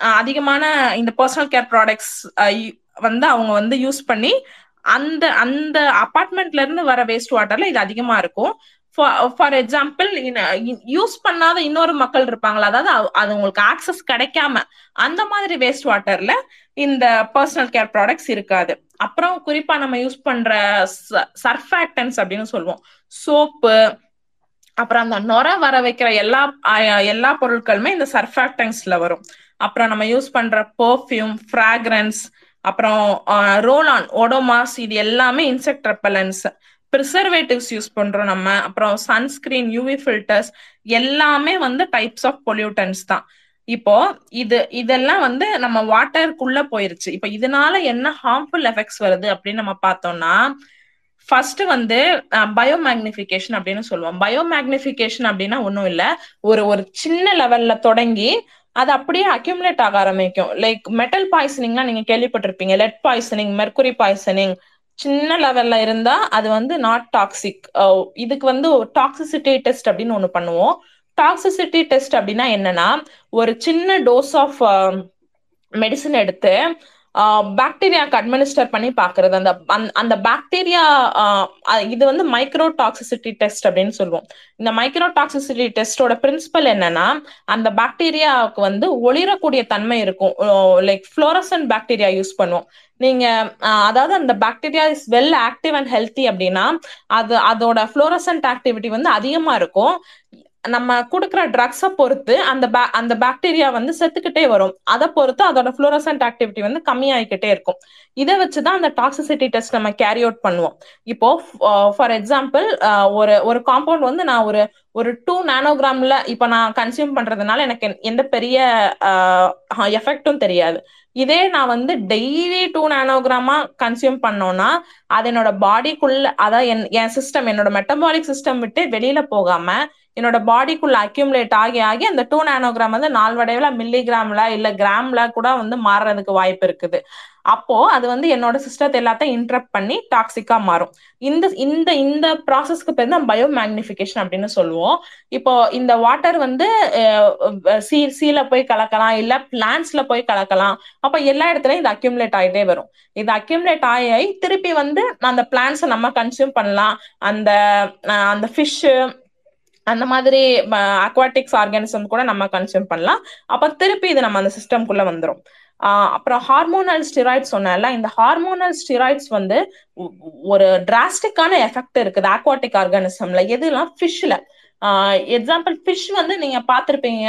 Speaker 1: அதிகமான இந்த பர்சனல் கேர் ப்ராடக்ட்ஸ் வந்து அவங்க வந்து யூஸ் பண்ணி அந்த அந்த அபார்ட்மெண்ட்ல இருந்து வர வேஸ்ட் வாட்டர்ல இது அதிகமா இருக்கும். ஃபார் எக்ஸாம்பிள் யூஸ் பண்ணாத இன்னொரு மக்கள் இருப்பாங்களா? அதாவது அது- உங்களுக்கு ஆக்சஸ் கிடைக்காம அந்த மாதிரி வேஸ்ட் வாட்டர்ல இந்த பர்சனல் கேர் ப்ராடக்ட்ஸ் இருக்காது. அப்புறம் குறிப்பா நம்ம யூஸ் பண்ற சர்ஃபாக்டன்ஸ் அப்படின்னு சொல்லுவோம். சோப்பு அப்புறம் அந்த நொர வர வைக்கிற எல்லா எல்லா பொருட்களுமே இந்த சர்ஃபாக்டன்ஸ்ல வரும். அப்புறம் நம்ம யூஸ் பண்ற பெர்ஃப்யூம் ஃப்ராக்ரன்ஸ் அப்புறம் ரோலான் ஓடோமாஸ் இது எல்லாமே இன்செக்ட் ரெப்பலன்ஸ் ப்ரிசர்வேட்டிவ்ஸ் யூஸ் பண்றோம் நம்ம. அப்புறம் சன்ஸ்கிரீன் யூவி ஃபில்டர்ஸ் எல்லாமே வந்து டைப்ஸ் ஆஃப் பொல்யூட்டன்ஸ் தான். இப்போ இது இதெல்லாம் வந்து நம்ம வாட்டருக்குள்ள போயிருச்சு. இப்போ இதனால என்ன ஹார்ம்ஃபுல் எஃபெக்ட்ஸ் வருது அப்படின்னு நம்ம பார்த்தோம்னா ஃபர்ஸ்ட் வந்து பயோமேக்னிஃபிகேஷன் அப்படின்னு சொல்லுவோம். பயோமேக்னிஃபிகேஷன் அப்படின்னா ஒன்றும் இல்லை. ஒரு ஒரு சின்ன லெவல்ல தொடங்கி அது அப்படியே அக்யூமுலேட் ஆக ஆரம்பிக்கும். லைக் மெட்டல் பாய்சனிங்லாம் நீங்க கேள்விப்பட்டிருப்பீங்க. லெட் பாய்சனிங் மெர்குரி பாய்சனிங் சின்ன லெவல்ல இருந்தா அது வந்து நாட் டாக்ஸிக் இதுக்கு வந்து டாக்ஸிசிட்டி டெஸ்ட் அப்படின்னு ஒண்ணு பண்ணுவோம். டாக்ஸிசிட்டி டெஸ்ட் அப்படின்னா என்னன்னா ஒரு சின்ன டோஸ் ஆஃப் மெடிசன் எடுத்து பாக்டீரியாக்கு அட்மினிஸ்டர் பண்ணி பாக்குறது. அந்த அந்த- அந்த பாக்டீரியா இது வந்து மைக்ரோ டாக்ஸிசிட்டி டெஸ்ட் அப்படின்னு சொல்லுவோம். இந்த மைக்ரோ டாக்ஸிசிட்டி டெஸ்டோட பிரின்சிபல் என்னன்னா அந்த பாக்டீரியாவுக்கு வந்து ஒளிரக்கூடிய தன்மை இருக்கும். லைக் ஃப்ளோரசன் பாக்டீரியா யூஸ் பண்ணுவோம். நீங்க அதாவது அந்த bacteria is well active and healthy அப்படின்னா அது அதோட ஃப்ளோரசன்ட் ஆக்டிவிட்டி வந்து அதிகமா இருக்கும். நம்ம கொடுக்குற ட்ரக்ஸை பொறுத்து அந்த அந்த பாக்டீரியா வந்து செத்துக்கிட்டே வரும். அதை பொறுத்து அதோட ஃப்ளோரசன்ட் ஆக்டிவிட்டி வந்து கம்மியாயிக்கிட்டே இருக்கும். இதை வச்சுதான் அந்த டாக்ஸிசிட்டி டெஸ்ட் நம்ம கேரி அவுட் பண்ணுவோம். இப்போ ஃபார் எக்ஸாம்பிள் ஒரு ஒரு காம்பவுண்ட் வந்து நான் ஒரு ஒரு டூ நானோகிராம்ல இப்போ நான் கன்சியூம் பண்றதுனால எனக்கு எந்த பெரிய எஃபெக்டும் தெரியாது. இதே நான் வந்து டெய்லி டூ நானோகிராமா கன்சியூம் பண்ணோம்னா அது என்னோட பாடிக்குள்ள அதான் என் என் சிஸ்டம் என்னோட மெட்டபாலிக் சிஸ்டம் விட்டு வெளியில போகாம என்னோட பாடிக்குள்ள அக்யூமுலேட் ஆகி ஆகி அந்த டூ நானோகிராம் வந்து நாள்வடைவுல மில்லிகிராம்ல இல்ல கிராம்ல கூட வந்து மாறுறதுக்கு வாய்ப்பு இருக்குது. அப்போ அது வந்து என்னோட சிஸ்டத்தை எல்லாத்தையும் இன்டரப்ட் பண்ணி டாக்ஸிக்கா மாறும். இந்த இந்த இந்த ப்ராசஸ்க்கு பேர் தான் பயோ மேக்னிஃபிகேஷன் அப்படின்னு சொல்லுவோம். இப்போ இந்த வாட்டர் வந்து சீ சீல போய் கலக்கலாம் இல்ல பிளான்ஸ்ல போய் கலக்கலாம் அப்ப எல்லா இடத்துலயும் இது அக்யூமுலேட் ஆகிட்டே வரும். இது அக்யூமுலேட் ஆகி ஆகி திருப்பி வந்து அந்த பிளான்ஸை நம்ம கன்சியூம் பண்ணலாம். அந்த அந்த ஃபிஷ்ஷு அந்த மாதிரி அக்வாட்டிக்ஸ் ஆர்கானிசம் கூட நம்ம கன்சியூம் பண்ணலாம். அப்ப திருப்பி இது நம்ம அந்த சிஸ்டம்குள்ள வந்துடும் அப்புறம் ஹார்மோனல் ஸ்டிராய்ட்ஸ் சொன்னேன்ல இந்த ஹார்மோனல் ஸ்டிராய்ட்ஸ் வந்து ஒரு டிராஸ்டிக்கான எஃபெக்ட் இருக்குது அக்வாட்டிக் ஆர்கானிசம்ல எதுலாம் ஃபிஷ்ல எக்ஸாம்பிள் ஃபிஷ் வந்து நீங்க பாத்திருப்பீங்க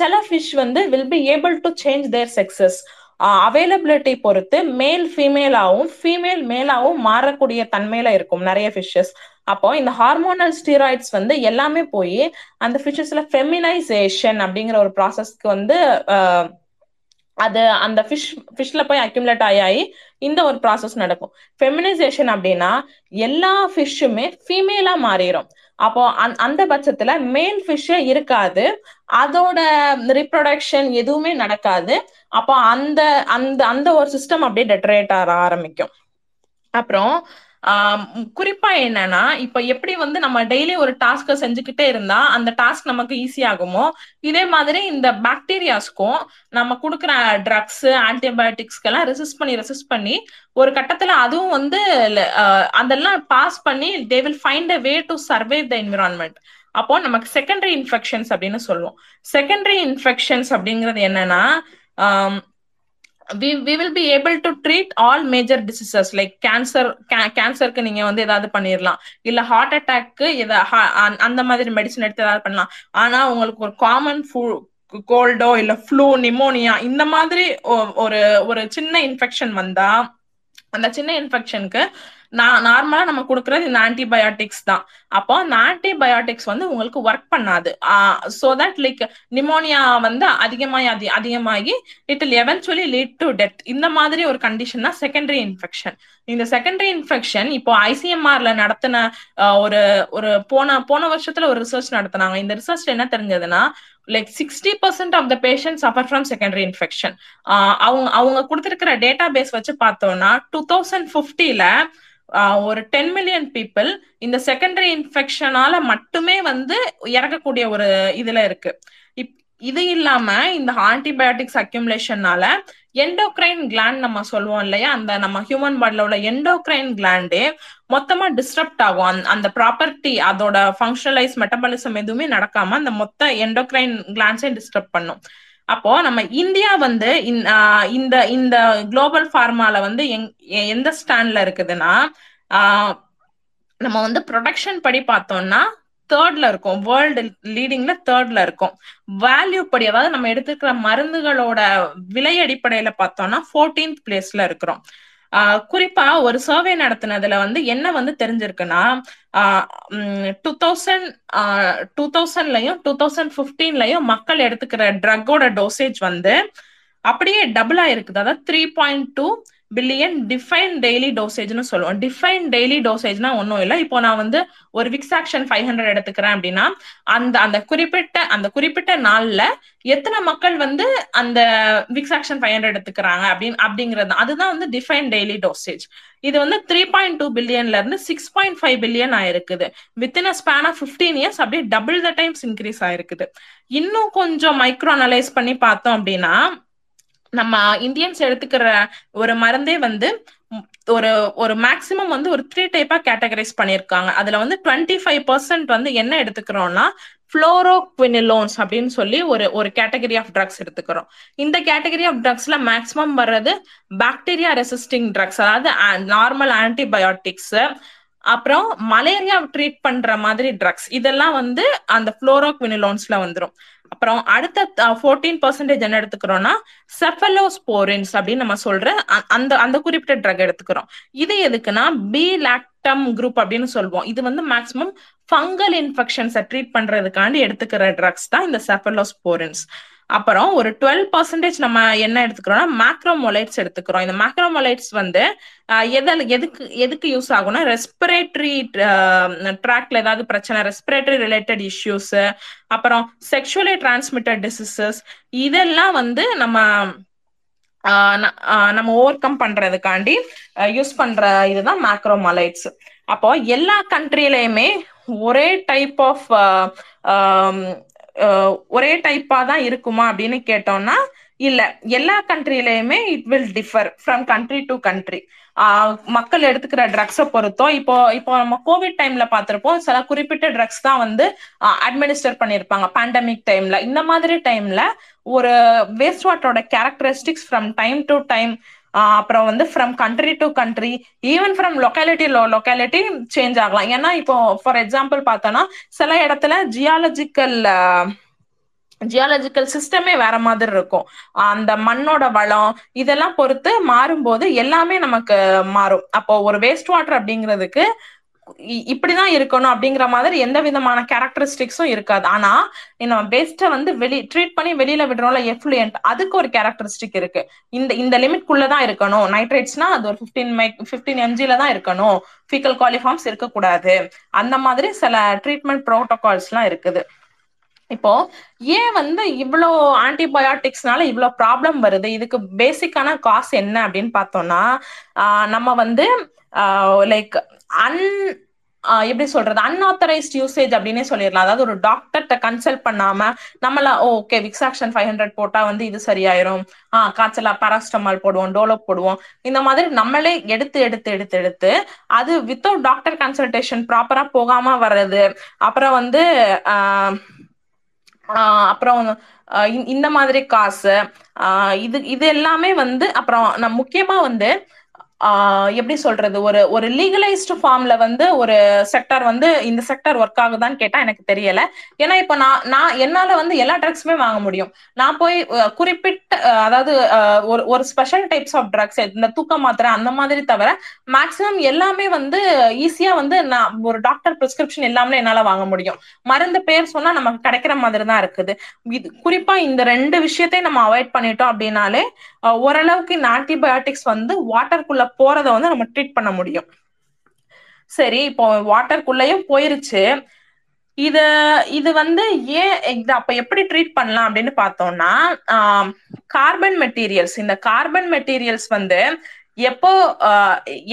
Speaker 1: சில ஃபிஷ் வந்து will be able to change their sexes availability பொறுத்து மேல் ஃபீமேலாகவும் ஃபீமேல் மேலாகவும் மாறக்கூடிய தன்மையில இருக்கும் நிறைய ஃபிஷ்ஷஸ் அப்போ இந்த ஹார்மோனல் ஸ்டீராய்ட்ஸ் வந்து எல்லாமே போய் அந்த ஃபிஷஸ்ல ஃபெமினைசேஷன் அப்படிங்கிற ஒரு ப்ராசஸ்க்கு வந்து அது அந்த ஃபிஷ் ஃபிஷ்ல போய் அக்யூமுலேட் ஆகி ஆகி இந்த ஒரு ப்ராசஸ் நடக்கும். ஃபெமினைசேஷன் அப்படின்னா எல்லா ஃபிஷ்ஷுமே ஃபீமேலா மாறிடும் அப்போ அந்த அந்த பட்சத்துல மேல் ஃபிஷ்ஷே இருக்காது. அதோட ரிப்ரொடக்ஷன் எதுவுமே நடக்காது. அப்போ அந்த அந்த அந்த ஒரு சிஸ்டம் அப்படியே டெட்டரேட் ஆக ஆரம்பிக்கும். அப்புறம் குறிப்பா என்னன்னா இப்ப எப்படி வந்து நம்ம டெய்லி ஒரு டாஸ்க செஞ்சுக்கிட்டே இருந்தா அந்த டாஸ்க் நமக்கு ஈஸி ஆகுமோ? இதே மாதிரி இந்த பாக்டீரியாஸ்க்கும் நம்ம கொடுக்குற ட்ரக்ஸ் ஆன்டிபயோட்டிக்ஸ்க்கெல்லாம் ரெசிஸ்ட் பண்ணி ரெசிஸ்ட் பண்ணி ஒரு கட்டத்துல அதுவும் வந்து அதெல்லாம் பாஸ் பண்ணி they will find a way to survive the environment அப்போ நமக்கு செகண்டரி இன்ஃபெக்ஷன்ஸ் அப்படின்னு சொல்லுவோம். செகண்டரி இன்ஃபெக்ஷன்ஸ் அப்படிங்கிறது என்னன்னா we we will be able to treat all major diseases like cancer கேன்சருக்கு நீங்க வந்து ஏதாவது பண்ணிடலாம் இல்ல ஹார்ட் அட்டாக்கு அந்த மாதிரி மெடிசன் எடுத்து ஏதாவது பண்ணலாம். ஆனா உங்களுக்கு ஒரு காமன் கோல்டோ இல்ல ஃப்ளூ நிமோனியா இந்த மாதிரி ஒரு ஒரு சின்ன இன்ஃபெக்ஷன் வந்தா அந்த சின்ன இன்ஃபெக்ஷனுக்கு நான் நார்மலா நம்ம கொடுக்கறது இந்த ஆன்டிபயோட்டிக்ஸ் தான். அப்போ அந்த ஆன்டிபயோட்டிக்ஸ் வந்து உங்களுக்கு ஒர்க் பண்ணாது. சோ தட் லைக் நிமோனியா வந்து அதிகமாகி அதி அதிகமாகி it'll eventually lead to death இந்த மாதிரி ஒரு கண்டிஷன் தான் செகண்டரி இன்ஃபெக்ஷன் இந்த செகண்டரி இன்ஃபெக்ஷன் இப்போ ஐசிஎம்ஆர்ல நடத்தின ஒரு ஒரு போன போன வருஷத்துல ஒரு ரிசர்ச் நடத்தினாங்க. இந்த ரிசர்ச் என்ன தெரிஞ்சதுன்னா like sixty percent of the patient suffer from secondary infection அவங்க அவங்க கொடுத்துருக்கிற டேட்டா பேஸ் வச்சு பார்த்தோம்னா டூ தௌசண்ட் ஃபிஃப்டில ஒரு டென் மில்லியன் பீப்புள் இந்த செகண்டரி இன்ஃபெக்ஷனால மட்டுமே வந்து இறக்கக்கூடிய ஒரு இதுல இருக்கு. இது இல்லாம இந்த ஆன்டிபயோட்டிக்ஸ் அக்யூமுலேஷன்னால எண்டோக்ரைன் கிளாண்ட் நம்ம சொல்லுவோம் இல்லையா? அந்த நம்ம ஹியூமன் பாடியில உள்ள எண்டோக்ரைன் கிளாண்டே மொத்தமா டிஸ்டர்ப்ட் ஆகும். அந்த ப்ராப்பர்ட்டி அதோட ஃபங்க்ஷனலைஸ் மெட்டபாலிசம் எதுவுமே நடக்காம அந்த மொத்த எண்டோக்ரைன் கிளாண்ட்ஸே டிஸ்டர்ப் பண்ணும். அப்போ நம்ம இந்தியா வந்து இந்த இந்த குளோபல் ஃபார்மால வந்து எந்த ஸ்டாண்ட்ல இருக்குதுன்னா நம்ம வந்து ப்ரொடக்ஷன் படி பார்த்தோம்னா தேர்ட்ல இருக்கும். வேர்ல்டு லீடிங்ல தேர்ட்ல இருக்கும். வேல்யூ படி அதாவது நம்ம எடுத்துக்கிற மருந்துகளோட விலை அடிப்படையில பார்த்தோம்னா ஃபோர்டீன்த் பிளேஸ்ல இருக்கிறோம். குறிப்பா ஒரு சர்வே நடத்தினதுல வந்து என்ன வந்து தெரிஞ்சிருக்குன்னா டூ தௌசண்ட் டூ தௌசண்ட்லயும் டூ தௌசண்ட் பிப்டீன்லயும் மக்கள் எடுத்துக்கிற ட்ரக்கோட டோசேஜ் வந்து அப்படியே டபுள் ஆயிருக்குது அதாவது three point two billion define daily டோசேஜ்னு சொல்லுவோம். டிஃபைன் டெய்லி டோசேஜ்னா ஒன்றும் இல்லை. இப்போ நான் வந்து ஒரு விக்ஸ் ஆக்ஷன் ஃபைவ் ஹண்ட்ரட் எடுத்துக்கிறேன் அப்படின்னா அந்த அந்த குறிப்பிட்ட அந்த குறிப்பிட்ட நாள்ல எத்தனை மக்கள் வந்து அந்த விக்ஸ் ஆக்ஷன் ஃபைவ் ஹண்ட்ரட் எடுத்துக்கிறாங்க அப்படின்னு அப்படிங்கிறது அதுதான் வந்து டிஃபைன் டெய்லி டோசேஜ் இது வந்து த்ரீ பாயிண்ட் டூ பில்லியன்ல இருந்து சிக்ஸ் பாயிண்ட் ஃபைவ் பில்லியன் ஆயிருக்குது. Within a span of fifteen years அப்படியே டபுள் த டைம்ஸ் இன்க்ரீஸ் ஆயிருக்குது. இன்னும் கொஞ்சம் மைக்ரோ அனலைஸ் பண்ணி பார்த்தோம் அப்படின்னா நம்ம இந்தியன்ஸ் எடுத்துக்கிற ஒரு மருந்தே வந்து ஒரு ஒரு மேக்சிமம் வந்து ஒரு த்ரீ டைப்பா கேட்டகரைஸ் பண்ணியிருக்காங்க. அதுல வந்து டுவெண்ட்டி ஃபைவ் பர்சன்ட் வந்து என்ன எடுத்துக்கிறோம்னா ஃப்ளோரோக்வினிலோன்ஸ் அப்படின்னு சொல்லி ஒரு ஒரு கேட்டகரி ஆஃப் ட்ரக்ஸ் எடுத்துக்கிறோம். இந்த கேட்டகரி ஆஃப் ட்ரக்ஸ்ல மேக்சிமம் வர்றது பாக்டீரியா ரெசிஸ்டிங் ட்ரக்ஸ் அதாவது நார்மல் ஆன்டிபயோட்டிக்ஸ் அப்புறம் மலேரியா ட்ரீட் பண்ற மாதிரி ட்ரக்ஸ் இதெல்லாம் வந்து அந்த புளோரோக்வினிலோன்ஸ்ல வந்துடும் அப்புறம் அடுத்த ஃபோர்டீன் பர்சன்டேஜ் என்ன எடுத்துக்கிறோம்னா செஃபலோஸ்போரின்ஸ் அப்படின்னு நம்ம சொல்ற அந்த அந்த குறிப்பிட்ட ட்ரக் எடுத்துக்கிறோம். இது எதுக்குன்னா பி லாக்டம் குரூப் அப்படின்னு சொல்லுவோம் இது வந்து மேக்சிமம் ஃபங்கல் இன்ஃபெக்ஷன்ஸை ட்ரீட் பண்றதுக்காண்டி எடுத்துக்கிற ட்ரக்ஸ் தான் இந்த செஃபலோஸ்போரின்ஸ் அப்புறம் ஒரு டுவெல் பர்சன்டேஜ் நம்ம என்ன எடுத்துக்கிறோம்னா மேக்ரோமொலைட்ஸ் எடுத்துக்கிறோம். இந்த மேக்ரோமொலைட்ஸ் வந்து எதில் எதுக்கு எதுக்கு யூஸ் ஆகும்னா ரெஸ்பிரேட்டரி ட்ராக்ல ஏதாவது பிரச்சனை ரெஸ்பிரேட்டரி ரிலேட்டட் இஷ்யூஸ் அப்புறம் செக்ஷுவலி டிரான்ஸ்மிட்டட் டிசீசஸ் இதெல்லாம் வந்து நம்ம நம்ம ஓவர் கம் பண்றதுக்காண்டி யூஸ் பண்ற இதுதான் மேக்ரோமலைட்ஸ் அப்போ எல்லா கண்ட்ரிலையுமே ஒரே டைப் ஆஃப் ஒரே டைப்பா தான் இருக்குமா அப்படின்னு கேட்டோம்னா இல்ல. எல்லா கண்ட்ரிலயுமே it will differ from country to country மக்கள் எடுத்துக்கிற ட்ரக்ஸை பொறுத்தோ இப்போ இப்போ நம்ம கோவிட் டைம்ல பார்த்திருப்போம் சில குறிப்பிட்ட ட்ரக்ஸ் தான் வந்து அட்மினிஸ்டர் பண்ணியிருப்பாங்க. பேண்டமிக் டைம்ல இந்த மாதிரி டைம்ல ஒரு வேஸ்ட் வாட்டரோட characteristics from time to time அப்புறம் வந்து from country to country even from locality locality change ஆகலாம். ஏன்னா இப்போ ஃபார் எக்ஸாம்பிள் பார்த்தோன்னா சில இடத்துல ஜியாலஜிக்கல் ஜியாலஜிக்கல் சிஸ்டமே வேற மாதிரி இருக்கும். அந்த மண்ணோட வளம் இதெல்லாம் பொறுத்து மாறும்போது எல்லாமே நமக்கு மாறும். அப்போ ஒரு வேஸ்ட் வாட்டர் அப்படிங்கிறதுக்கு இப்படிதான் இருக்கணும் அப்படிங்கிற மாதிரி எந்த விதமான கேரக்டரிஸ்டிக்ஸும் இருக்காது. ஆனா நம்ம பெஸ்ட்டை வந்து வெளி ட்ரீட் பண்ணி வெளியில விடுறோம்ல எஃப்ளூயன்ட் அதுக்கு ஒரு கேரக்டரிஸ்டிக் இருக்கு. இந்த இந்த லிமிட்குள்ளதான் இருக்கணும். நைட்ரேட்ஸ்னா அது ஒரு பிப்டீன் மை பிப்டீன் எம்ஜில தான் இருக்கணும். ஃபீக்கல் குவாலிஃபார்ம்ஸ் இருக்கக்கூடாது. அந்த மாதிரி சில ட்ரீட்மெண்ட் ப்ரோட்டோகால்ஸ் எல்லாம் இருக்குது. இப்போ ஏன் வந்து இவ்வளோ ஆன்டிபயோட்டிக்ஸ்னால இவ்வளோ ப்ராப்ளம் வருது? இதுக்கு பேசிக்கான காசு என்ன அப்படின்னு பார்த்தோம்னா நம்ம வந்து லைக் அன் எப்படி சொல்றது? அன்ஆத்தரைஸ்ட் யூசேஜ் அப்படின்னே சொல்லிடலாம். அதாவது ஒரு டாக்டர்கிட்ட கன்சல்ட் பண்ணாம நம்மள ஓகே விக்ஸாக்ஷன் ஃபைவ் ஹண்ட்ரட் போட்டா வந்து இது சரியாயிரும். ஆஹ் காய்ச்சலா பாராஸ்டமால் போடுவோம் டோலோ போடுவோம். இந்த மாதிரி நம்மளே எடுத்து எடுத்து எடுத்து எடுத்து அது வித்தவுட் டாக்டர் கன்சல்டேஷன் ப்ராப்பரா போகாம வர்றது. அப்புறம் வந்து அப்புறம் இந்த மாதிரி காசு இது இது எல்லாமே வந்து அப்புறம் நான் முக்கியமா வந்து எப்படி சொல்றது? ஒரு ஒரு லீகலைஸ்டு ஃபார்ம்ல வந்து ஒரு செக்டர் வந்து இந்த செக்டர் ஒர்க் ஆகுதான்னு கேட்டா எனக்கு தெரியல. ஏன்னா இப்ப நான் நான் என்னால வந்து எல்லா ட்ரக்ஸுமே வாங்க முடியும். நான் போய் குறிப்பிட்ட அதாவது ஒரு ஒரு ஸ்பெஷல் டைப்ஸ் ஆஃப் ட்ரக்ஸ் இந்த தூக்க மாத்திரை அந்த மாதிரி தவிர மேக்சிமம் எல்லாமே வந்து ஈஸியா வந்து நான் ஒரு டாக்டர் பிரிஸ்கிரிப்ஷன் எல்லாமே என்னால வாங்க முடியும். மருந்து பேர் சொன்னா நமக்கு கிடைக்கிற மாதிரி தான் இருக்குது. இது குறிப்பா இந்த ரெண்டு விஷயத்தையும் நம்ம அவாய்ட் பண்ணிட்டோம் அப்படின்னாலே ஓரளவுக்கு இந்த ஆன்டிபயோட்டிக்ஸ் வந்து வாட்டருக்குள்ள போறத வந்து நம்ம ட்ரீட் பண்ண முடியும். சரி இப்போ வாட்டருக்குள்ளேயும் போயிருச்சு. இது இது வந்து ஏன் இது அப்ப எப்படி ட்ரீட் பண்ணலாம் அப்படின்னு பார்த்தோம்னா கார்பன் மெட்டீரியல்ஸ் இந்த கார்பன் மெட்டீரியல்ஸ் வந்து எப்போ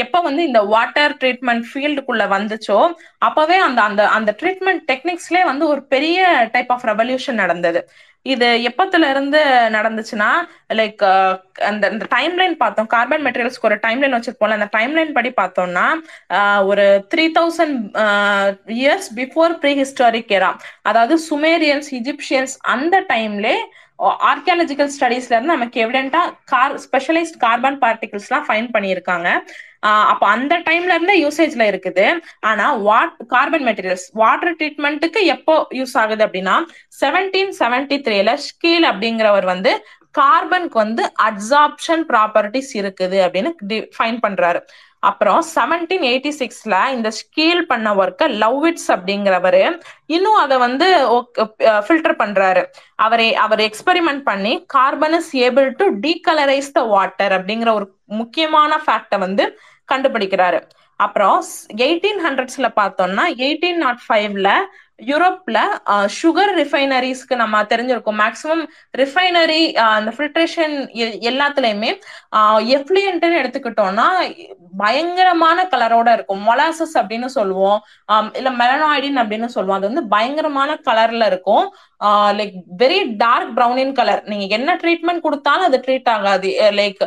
Speaker 1: எப்போ வந்து இந்த வாட்டர் ட்ரீட்மெண்ட் ஃபீல்டுக்குள்ள வந்துச்சோ அப்பவே அந்த அந்த அந்த ட்ரீட்மெண்ட் டெக்னிக்ஸ்லேயே வந்து ஒரு பெரிய டைப் ஆஃப் ரெவல்யூஷன் நடந்தது. இது எப்பத்துல இருந்து நடந்துச்சுன்னா லைக் அந்த இந்த டைம் லைன் பார்த்தோம். கார்பன் மெட்டீரியல்ஸ்க்கு ஒரு டைம் லைன் வச்சிருப்போம்ல அந்த டைம் லைன் படி பார்த்தோம்னா ஒரு three thousand years before pre historic era அதாவது சுமேரியன்ஸ் இஜிப்சியன்ஸ் அந்த டைம்லே ஆர்கியாலஜிக்கல் ஸ்டடீஸ்ல இருந்து நமக்கு எவிடென்டா கார் ஸ்பெஷலைஸ்ட் கார்பன் பார்ட்டிகிள்ஸ் எல்லாம் ஃபைன் பண்ணியிருக்காங்க. அப்போ அந்த டைம்ல இருந்து யூசேஜ்ல இருக்குது. ஆனா வாட் கார்பன் மெட்டீரியல்ஸ் வாட்டர் ட்ரீட்மெண்ட்டுக்கு எப்போ யூஸ் ஆகுது அப்படின்னா செவன்டீன் செவன்டி த்ரீல ஸ்கீல் அப்படிங்கிறவர் வந்து கார்பனுக்கு வந்து அட்சாப்ஷன் ப்ராப்பர்ட்டிஸ் இருக்குது அப்படின்னு ஃபைன் பண்றாரு. அப்புறம் செவன்டீன் எயிட்டி சிக்ஸ்ல இந்த ஸ்கீல் பண்ண ஒர்க்க லவ்விட்ஸ் அப்படிங்கிறவரு இன்னும் அதை வந்து ஃபில்டர் பண்றாரு. அவரை அவர் எக்ஸ்பெரிமெண்ட் பண்ணி carbon is able to decolourise the water அப்படிங்கிற ஒரு முக்கியமான ஃபேக்டை வந்து கண்டுபிடிக்கிறாரு. அப்புறம் எயிட்டீன் ஹண்ட்ரட்ஸ்ல பார்த்தோம்னா எயிட்டீன் நாட் ஃபைவ்ல யூரோப்ல சுகர் ரிஃபைனரிஸ்க்கு நம்ம தெரிஞ்சிருக்கோம். மேக்சிமம் ரிஃபைனரி அந்த ஃபில்ட்ரேஷன் எல்லாத்துலயுமே எஃப்ளியன்ட்னு எடுத்துக்கிட்டோம்னா பயங்கரமான கலரோட இருக்கும். மொலாசஸ் அப்படின்னு சொல்லுவோம். இல்ல மெலனாய்டின் அப்படின்னு சொல்லுவோம். அது வந்து பயங்கரமான கலர்ல இருக்கும். Like very dark brown in colour நீங்க என்ன ட்ரீட்மெண்ட் கொடுத்தாலும் அது ட்ரீட் ஆகாது. லைக்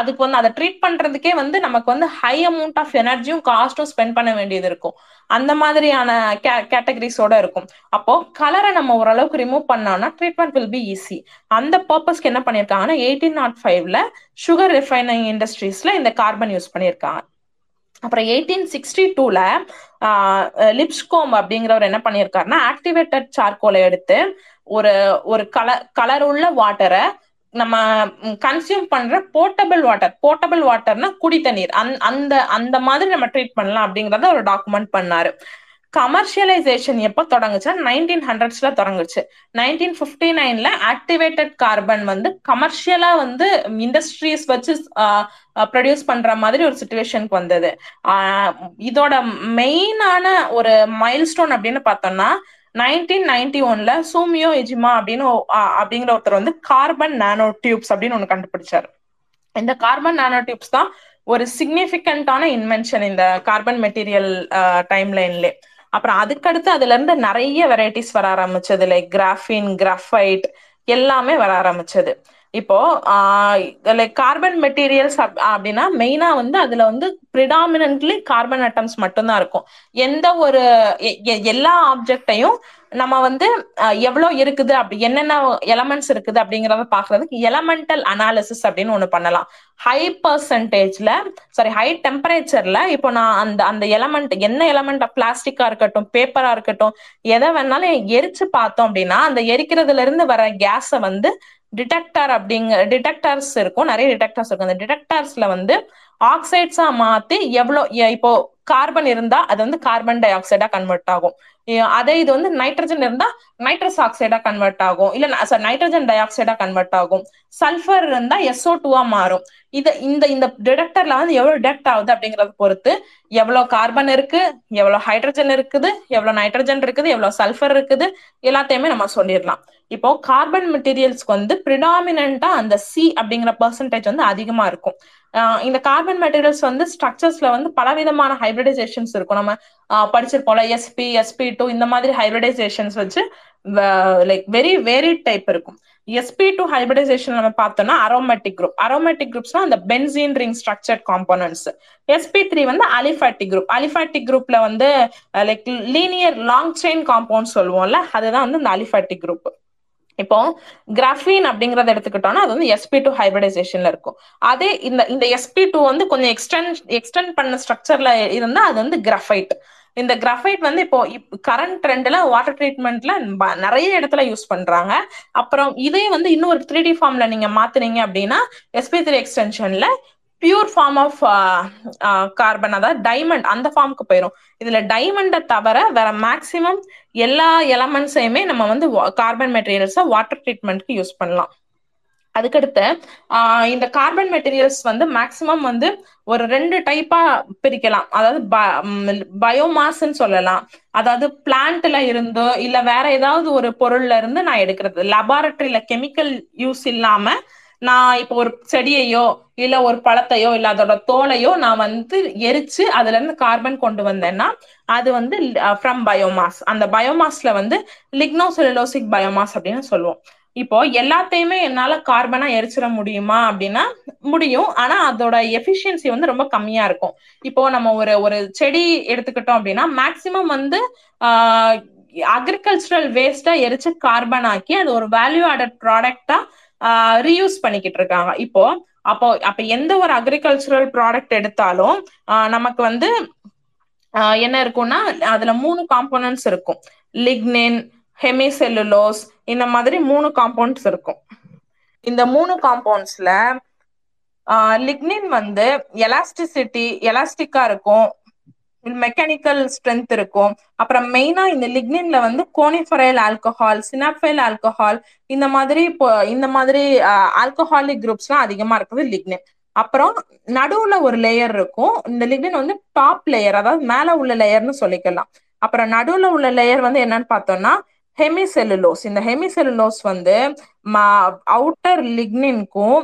Speaker 1: அதுக்கு வந்து அதை ட்ரீட் பண்றதுக்கே வந்து நமக்கு வந்து ஹை அமௌண்ட் ஆஃப் எனர்ஜியும் காஸ்டும் ஸ்பெண்ட் பண்ண வேண்டியது இருக்கும். அந்த மாதிரியான கே கேட்டகரிஸோட இருக்கும். அப்போ கலரை நம்ம ஓரளவுக்கு ரிமூவ் பண்ணோம்னா ட்ரீட்மெண்ட் வில் பி ஈஸி அந்த பர்பஸ்க்கு என்ன பண்ணியிருக்காங்கன்னா எயிட்டீன் நாட் ஃபைவ்ல சுகர் ரிஃபைனிங் இண்டஸ்ட்ரீஸ்ல இந்த கார்பன் யூஸ் பண்ணியிருக்காங்க அப்புறம் எயிட்டீன் சிக்ஸ்டி டூல லிப்ஸ்கோம் அப்படிங்கிறவர் என்ன பண்ணியிருக்காருன்னா ஆக்டிவேட்டட் சார்கோலை எடுத்து ஒரு ஒரு கலர் கலர் உள்ள வாட்டரை நம்ம கன்சியூம் பண்ற போர்ட்டபிள் வாட்டர் போர்ட்டபிள் வாட்டர்னா குடி தண்ணீர். அந்த அந்த மாதிரி நம்ம ட்ரீட் பண்ணலாம் அப்படிங்கறத ஒரு டாக்குமெண்ட் பண்ணாரு. கமர்ஷியலைசேஷன் எப்போ தொடங்குச்சுன்னா நைன்டீன் ஹண்ட்ரட்ஸ்ல தொடங்குச்சு. நைன்டீன் பிப்டி நைன்ல ஆக்டிவேட்டட் கார்பன் வந்து கமர்ஷியலா வந்து இண்டஸ்ட்ரீஸ் வச்சு ப்ரொடியூஸ் பண்ற மாதிரி ஒரு சுச்சுவேஷனுக்கு வந்தது. இதோட மெயினான ஒரு மைல்ஸ்டோன் அப்படின்னு பார்த்தோம்னா நைன்டீன் நைன்டி ஒன்ல சூமியோ எஜிமா அப்படின்னு அப்படிங்கிற ஒருத்தர் வந்து கார்பன் நானோ டியூப்ஸ் அப்படின்னு ஒண்ணு கண்டுபிடிச்சாரு. இந்த கார்பன் நானோ டியூப்ஸ் தான் ஒரு சிக்னிபிகண்டான இன்வென்ஷன் இந்த கார்பன் மெட்டீரியல் டைம் லைன்ல அப்புறம் அதுக்கடுத்து அதுல இருந்து நிறைய வெரைட்டிஸ் வர ஆரம்பிச்சது லைக் கிராஃபின் கிராஃபைட் எல்லாமே வர ஆரம்பிச்சது. இப்போ லைக் கார்பன் மெட்டீரியல்ஸ் அப்படின்னா மெயினா வந்து அதுல வந்து ப்ரிடாமினன்ட்லி கார்பன் அட்டம்ஸ் மட்டும்தான் இருக்கும். எந்த ஒரு எல்லா ஆப்ஜெக்டையும் நம்ம வந்து எவ்வளவு இருக்குது அப்படி என்னென்ன எலமெண்ட்ஸ் இருக்குது அப்படிங்கிறத பாக்குறதுக்கு எலமெண்டல் அனாலிசிஸ் அப்படின்னு ஒன்று பண்ணலாம். ஹை பர்சன்டேஜ்ல சாரி ஹை டெம்பரேச்சர்ல இப்போ நான் அந்த அந்த எலமெண்ட் என்ன எலமெண்ட் பிளாஸ்டிக்கா இருக்கட்டும் பேப்பரா இருக்கட்டும் எதை வேணாலும் எரிச்சு பார்த்தோம் அப்படின்னா அந்த எரிக்கிறதுல இருந்து வர கேஸை வந்து டிடெக்டர் அப்படிங்க டிடெக்டர்ஸ் இருக்கும். நிறைய டிடெக்டர்ஸ் இருக்கும். அந்த டிடெக்டர்ஸ்ல வந்து ஆக்சைட்ஸா மாத்தி எவ்வளோ இப்போ கார்பன் இருந்தா அது வந்து கார்பன் டை ஆக்சைடா கன்வெர்ட் ஆகும். அதே இது வந்து நைட்ரஜன் இருந்தா நைட்ரஸ் ஆக்சைடா கன்வெர்ட் ஆகும். இல்ல சார் நைட்ரஜன் டை ஆக்சைடா கன்வெர்ட் ஆகும். சல்ஃபர் இருந்தா எஸ்ஓ டூவா மாறும். இது இந்த இந்த டிடெக்டர்ல வந்து எவ்வளவு டிடெக்ட் ஆகுது அப்படிங்கறத பொறுத்து எவ்வளவு கார்பன் இருக்கு எவ்வளவு ஹைட்ரஜன் இருக்குது எவ்வளவு நைட்ரஜன் இருக்குது எவ்வளவு சல்ஃபர் இருக்குது எல்லாத்தையுமே நம்ம சொல்லிடலாம். இப்போ கார்பன் மெட்டீரியல்ஸ்க்கு வந்து ப்ரிடாமினா அந்த சி அப்படிங்கிற பர்சன்டேஜ் வந்து அதிகமா இருக்கும். இந்த கார்பன் மெட்டீரியல்ஸ் வந்து ஸ்ட்ரக்சர்ஸ்ல வந்து பலவிதமான ஹைபிரிடைசேஷன்ஸ் இருக்கும். நம்ம படிச்சிருப்போம்ல எஸ்பி எஸ்பி டூ இந்த மாதிரி ஹைபிரிடைசேஷன்ஸ் வச்சு லைக் வெரி வெரி டைப் இருக்கும். எஸ்பி டூ ஹைபிரிடைசேஷன் நம்ம பார்த்தோம்னா அரோமேட்டிக் குரூப் அரோமேட்டிக் குரூப்ஸ்னா அந்த benzene ring structured components sp three வந்து அலிஃபாட்டிக் குரூப் அலிஃபாட்டிக் குரூப்ல வந்து like linear long chain compound சொல்லுவோம்ல அதுதான் வந்து இந்த அலிஃபாட்டிக் குரூப் இப்போ கிராஃபீன் அப்படிங்கறத எடுத்துக்கிட்டோம்னா அது வந்து எஸ்பி டூ ஹைபிரிடைசேஷன்ல இருக்கும். அதே இந்த இந்த எஸ்பி டூ வந்து கொஞ்சம் எக்ஸ்டென்ட் எக்ஸ்டென்ட் பண்ண ஸ்ட்ரக்சர்ல இருந்தா அது வந்து கிராஃபைட் இந்த கிராஃபைட் வந்து இப்போ கரண்ட் ட்ரெண்ட்ல வாட்டர் ட்ரீட்மெண்ட்ல நிறைய இடத்துல யூஸ் பண்றாங்க. அப்புறம் இதே வந்து இன்னொரு த்ரீ டி ஃபார்ம்ல நீங்க மாத்துனீங்க அப்படின்னா எஸ்பி த்ரீ எக்ஸ்டென்ஷன்ல பியூர் ஃபார்ம் ஆஃப் கார்பன் அதாவது டைமண்ட் அந்த ஃபார்முக்கு போயிடும் இதுல டைமண்டை தவிர வேற மேக்சிமம் எல்லா எலமெண்ட்ஸையுமே நம்ம வந்து கார்பன் மெட்டீரியல்ஸை வாட்டர் ட்ரீட்மெண்ட்க்கு யூஸ் பண்ணலாம். அதுக்கடுத்து இந்த கார்பன் மெட்டீரியல்ஸ் வந்து மேக்சிமம் வந்து ஒரு ரெண்டு டைப்பா பிரிக்கலாம். அதாவது பயோமாஸ்ன்னு சொல்லலாம். அதாவது பிளான்ட்ல இருந்தோ இல்ல வேற ஏதாவது ஒரு பொருள்ல இருந்து நான் எடுக்கிறது. லெபார்டரியில கெமிக்கல் யூஸ் இல்லாம நான் இப்போ ஒரு செடியையோ இல்ல ஒரு பழத்தையோ இல்ல அதோட தோலையோ நான் வந்து எரிச்சு அதுல இருந்து கார்பன் கொண்டு வந்தேன்னா அது வந்து ஃப்ரம் பயோமாஸ் அந்த பயோமாஸ்ல வந்து லிக்னோசெலுலோசிக் பயோமாஸ் அப்படின்னு சொல்லுவோம். இப்போ எல்லாத்தையுமே என்னால கார்பனா எரிச்சிட முடியுமா அப்படின்னா முடியும். ஆனா அதோட எஃபிஷியன்சி வந்து ரொம்ப கம்மியா இருக்கும். இப்போ நம்ம ஒரு ஒரு செடி எடுத்துக்கிட்டோம் அப்படின்னா மேக்சிமம் வந்து அக்ரிகல்ச்சரல் வேஸ்டா எரிச்சு கார்பன் ஆக்கி அது ஒரு வேல்யூ ஆடட் ப்ராடக்டா ரீயூஸ் பண்ணிக்கிட்டு இருக்காங்க இப்போ அப்போ அப்ப எந்த ஒரு அக்ரிகல்ச்சரல் ப்ராடக்ட் எடுத்தாலும் நமக்கு வந்து என்ன இருக்கும்னா அதுல மூணு காம்போனன்ட்ஸ் இருக்கும். லிக்னின் ஹெமிசெல்லுலோஸ் இந்த மாதிரி மூணு காம்பவுண்ட்ஸ் இருக்கும். இந்த மூணு காம்பவுண்ட்ஸ்ல லிக்னின் வந்து எலாஸ்டிசிட்டி எலாஸ்டிக்கா இருக்கும். மெக்கானிக்கல் ஸ்ட்ரென்த் இருக்கும். அப்புறம் மெயினா இந்த லிக்னின்ல வந்து கோனிஃபரைல் ஆல்கஹால் சினாப்டைல் ஆல்கஹால் இந்த மாதிரி இந்த மாதிரி ஆல்கஹாலிக் குரூப்ஸ்லாம் அதிகமா இருக்குது லிக்னின் அப்புறம் நடுவுல ஒரு லேயர் இருக்கும். இந்த லிக்னின் வந்து டாப் லேயர் அதாவது மேல உள்ள லேயர்னு சொல்லிக்கலாம். அப்புறம் நடுவுல உள்ள லேயர் வந்து என்னன்னு பார்த்தோம்னா ஹெமிசெலுலோஸ் இந்த ஹெமிசெலுலோஸ் வந்து அவுட்டர் லிக்னின்க்கும்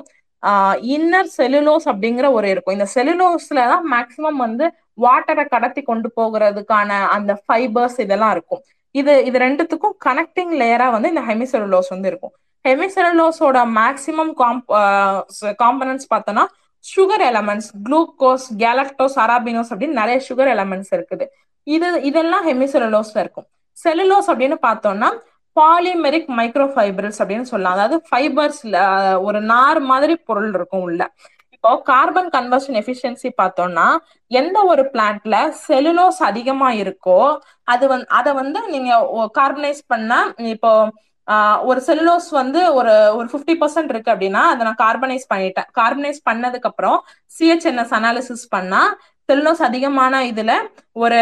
Speaker 1: இன்னர் செல்லுலோஸ் அப்படிங்கிற ஒரு இருக்கும். இந்த செலுலோஸ்ல தான் மேக்சிமம் வந்து வாட்டரை கடத்தி கொண்டு போகிறதுக்கான அந்த ஃபைபர்ஸ் இதெல்லாம் இருக்கும். இது இது ரெண்டுத்துக்கும் கனெக்டிங் லேயரா வந்து இந்த ஹெமிசெல்லுலோஸ் வந்து இருக்கும். ஹெமிசெல்லுலோஸோட மேக்சிமம் காம்பனன்ஸ் பார்த்தோம்னா sugar elements glucose galactose arabinose அப்படின்னு நிறைய சுகர் எலமெண்ட்ஸ் இருக்குது. இது இதெல்லாம் ஹெமிசெல்லுலோஸ்ல இருக்கும். செல்லுலோஸ் அப்படின்னு பார்த்தோம்னா பாலிமெரிக் மைக்ரோ ஃபைபர்ஸ் அப்படின்னு சொல்லலாம். அதாவது ஃபைபர்ஸ்ல ஒரு நார் மாதிரி பொருள் இருக்கும் உள்ள. இப்போ கார்பன் கன்வர்ஷன் எஃபிஷியன்சி பார்த்தோம்னா எந்த ஒரு பிளான்ட்ல செலுலோஸ் அதிகமா இருக்கோ அது வந்து அதை வந்து நீங்க கார்பனைஸ் பண்ணா இப்போ ஒரு செல்லுலோஸ் வந்து ஒரு ஒரு ஃபிஃப்டி பர்சன்ட் இருக்கு அப்படின்னா அதை நான் கார்பனைஸ் பண்ணிட்டேன். கார்பனைஸ் பண்ணதுக்கு அப்புறம் சிஹெச்என்எஸ் அனாலிசிஸ் பண்ணா செல்லுலோஸ் அதிகமான இதுல ஒரு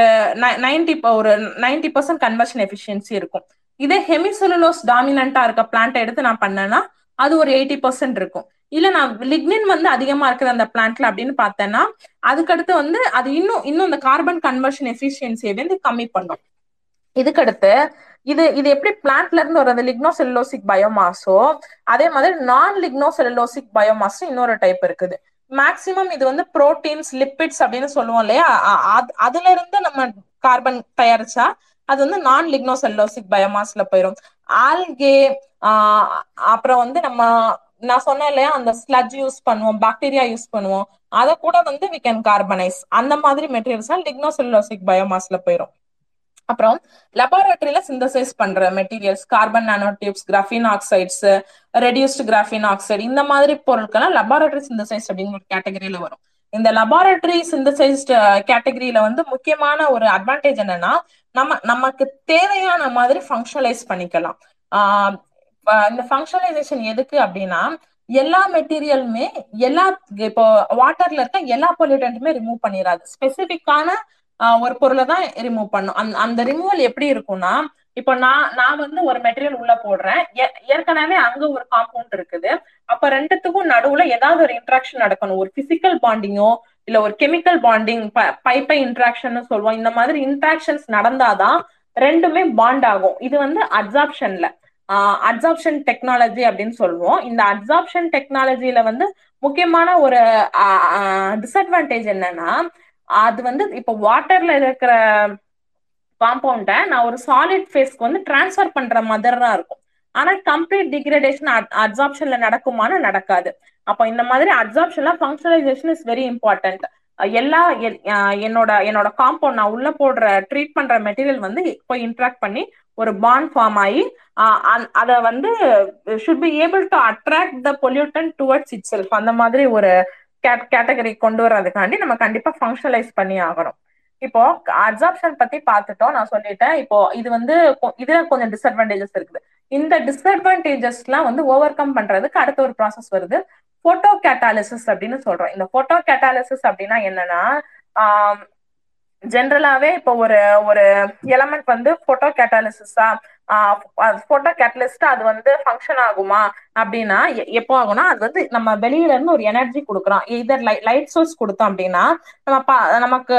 Speaker 1: நைன்டி ஒரு நைன்டி பர்சன்ட் கன்வர்ஷன் எஃபிஷியன்சி இருக்கும். இதே ஹெமிசெலுலோஸ் டாமினண்டா இருக்க பிளான்ட் எடுத்து நான் பண்ணேன்னா அது ஒரு எயிட்டி பர்சன்ட் இருக்கும். இல்ல நான் லிக்னின் வந்து அதிகமா இருக்குது அந்த பிளான்ட்ல அப்படின்னு பார்த்தேன்னா அதுக்கடுத்து வந்து அது இன்னும் இன்னும் இந்த கார்பன் கன்வர்ஷன் எஃபிஷியன்சியை வந்து கம்மி பண்ணும். இதுக்கடுத்து இது இது எப்படி பிளான்ட்ல இருந்து வர்றது? லிக்னோசெல்லுலோசிக் பயோமாஸோ அதே மாதிரி நான் லிக்னோசெல்லுலோசிக் பயோமாஸ் இன்னொரு டைப் இருக்குது. மேக்சிமம் இது வந்து புரோட்டீன்ஸ் லிப்பிட்ஸ் அப்படின்னு சொல்லுவோம் இல்லையா? அதுல இருந்து நம்ம கார்பன் தயாரிச்சா அது வந்து நான் லிக்னோசெல்லோசிக் பயோமாஸ்ல போயிடும் ஆல்கே அப்புறம் வந்து நம்ம நான் சொன்னேன் இல்லையா அந்த ஸ்லட்ஜ் யூஸ் பண்ணுவோம் பாக்டீரியா யூஸ் பண்ணுவோம். அதை கூட வந்து வி கேன் கார்பனைஸ் அந்த மாதிரி மெட்டீரியல்ஸ் டிக்னோசெல்லோசிக் பயோமாஸ்ல போயிடும் அப்புறம் லெபார்டரியில சிந்தசைஸ் பண்ற materials carbon nano tubes graphene oxides reduced graphene oxide இந்த மாதிரி பொருட்கள்லாம் லெபார்டரி சிந்தசைஸ் அப்படிங்கிற ஒரு கேட்டகரியில வரும். இந்த லெபார்டரி சிந்தசைஸ்ட் கேட்டகரியில வந்து முக்கியமான ஒரு அட்வான்டேஜ் என்னன்னா நம்ம நமக்கு தேவையான மாதிரி ஃபங்க்ஷனலைஸ் பண்ணிக்கலாம். இந்த ஃபங்க்ஷனலைசேஷன் எதுக்கு அப்படின்னா எல்லா மெட்டீரியலுமே எல்லா இப்போ வாட்டர்ல இருக்க எல்லா பொல்யூட்டன்ட்டுமே ரிமூவ் பண்ணிடாது ஸ்பெசிபிக்கான ஒரு பொருளை தான் ரிமூவ் பண்ணும். அந்த அந்த ரிமூவல் எப்படி இருக்கும்னா இப்போ நான் நான் வந்து ஒரு மெட்டீரியல் உள்ள போடுறேன். ஏற்கனவே அங்க ஒரு காம்பவுண்ட் இருக்குது. அப்ப ரெண்டுத்துக்கும் நடுவுல ஏதாவது ஒரு இன்ட்ராக்ஷன் நடக்கணும். ஒரு பிசிக்கல் பாண்டிங்கோ இல்ல ஒரு கெமிக்கல் பாண்டிங் பைப்பை இன்ட்ராக்ஷன் சொல்லுவோம் இந்த மாதிரி இன்ட்ராக்ஷன்ஸ் நடந்தாதான் ரெண்டுமே பாண்ட் ஆகும். இது வந்து அப்சார்ப்ஷன்ல அப்சார்ப்ஷன் டெக்னாலஜி அப்படின்னு சொல்லுவோம். இந்த அப்சார்ப்ஷன் டெக்னாலஜியில வந்து முக்கியமான ஒரு டிஸ்அட்வான்டேஜ் என்னன்னா அது வந்து இப்போ வாட்டர்ல இருக்கிற காம்பவுண்ட நான் ஒரு சாலிட் ஃபேஸ்க்கு வந்து டிரான்ஸ்ஃபர் பண்ற மாதிரி தான் இருக்கும் ஆனா கம்ப்ளீட் டிகிரடேஷன் அப்சார்ப்ஷன்ல நடக்குமான்னு நடக்காது. அப்போ இந்த மாதிரி அப்சார்ப்ஷன்ல ஃபங்க்ஷனலைசேஷன் இஸ் வெரி இம்பார்ட்டன்ட் எல்லா என்னோட என்னோட காம்பவுண்ட் நான் உள்ள போடுற ட்ரீட் பண்ற மெட்டீரியல் வந்து போய் இன்ட்ராக்ட் பண்ணி ஒரு பாண்ட் ஃபார்ம் ஆகி அத வந்து should be able to attract the pollutant towards itself அந்த மாதிரி ஒரு கேட்டகரி கொண்டு வர்றதுக்காண்டி நம்ம கண்டிப்பா ஃபங்க்ஷனலைஸ் பண்ணி ஆகணும். இப்போ அப்சார்ப்ஷன் பத்தி பார்த்துட்டோம். நான் சொல்லிட்டேன். இப்போ இது வந்து இதுல கொஞ்சம் டிஸ்அட்வான்டேஜஸ் இருக்குது. இந்த டிஸ்அட்வான்டேஜஸ் எல்லாம் வந்து ஓவர் கம் பண்றதுக்கு அடுத்த ஒரு ப்ராசஸ் வருது. போட்டோ கேட்டாலிசிஸ் அப்படின்னு சொல்றோம். இந்த போட்டோ கேட்டாலிசிஸ் அப்படின்னா என்னன்னா ஜென்ரலாவே இப்போ ஒரு ஒரு எலமெண்ட் வந்து போட்டோ கேட்டாலிசிஸா போட்டோ கேட்டலிஸ்ட் அது வந்து ஃபங்க்ஷன் ஆகுமா அப்படின்னா எப்போ ஆகும்னா அது வந்து நம்ம வெளியில இருந்து ஒரு எனர்ஜி கொடுக்குறோம் இதர் லைட் சோர்ஸ் கொடுத்தோம் அப்படின்னா நம்ம நமக்கு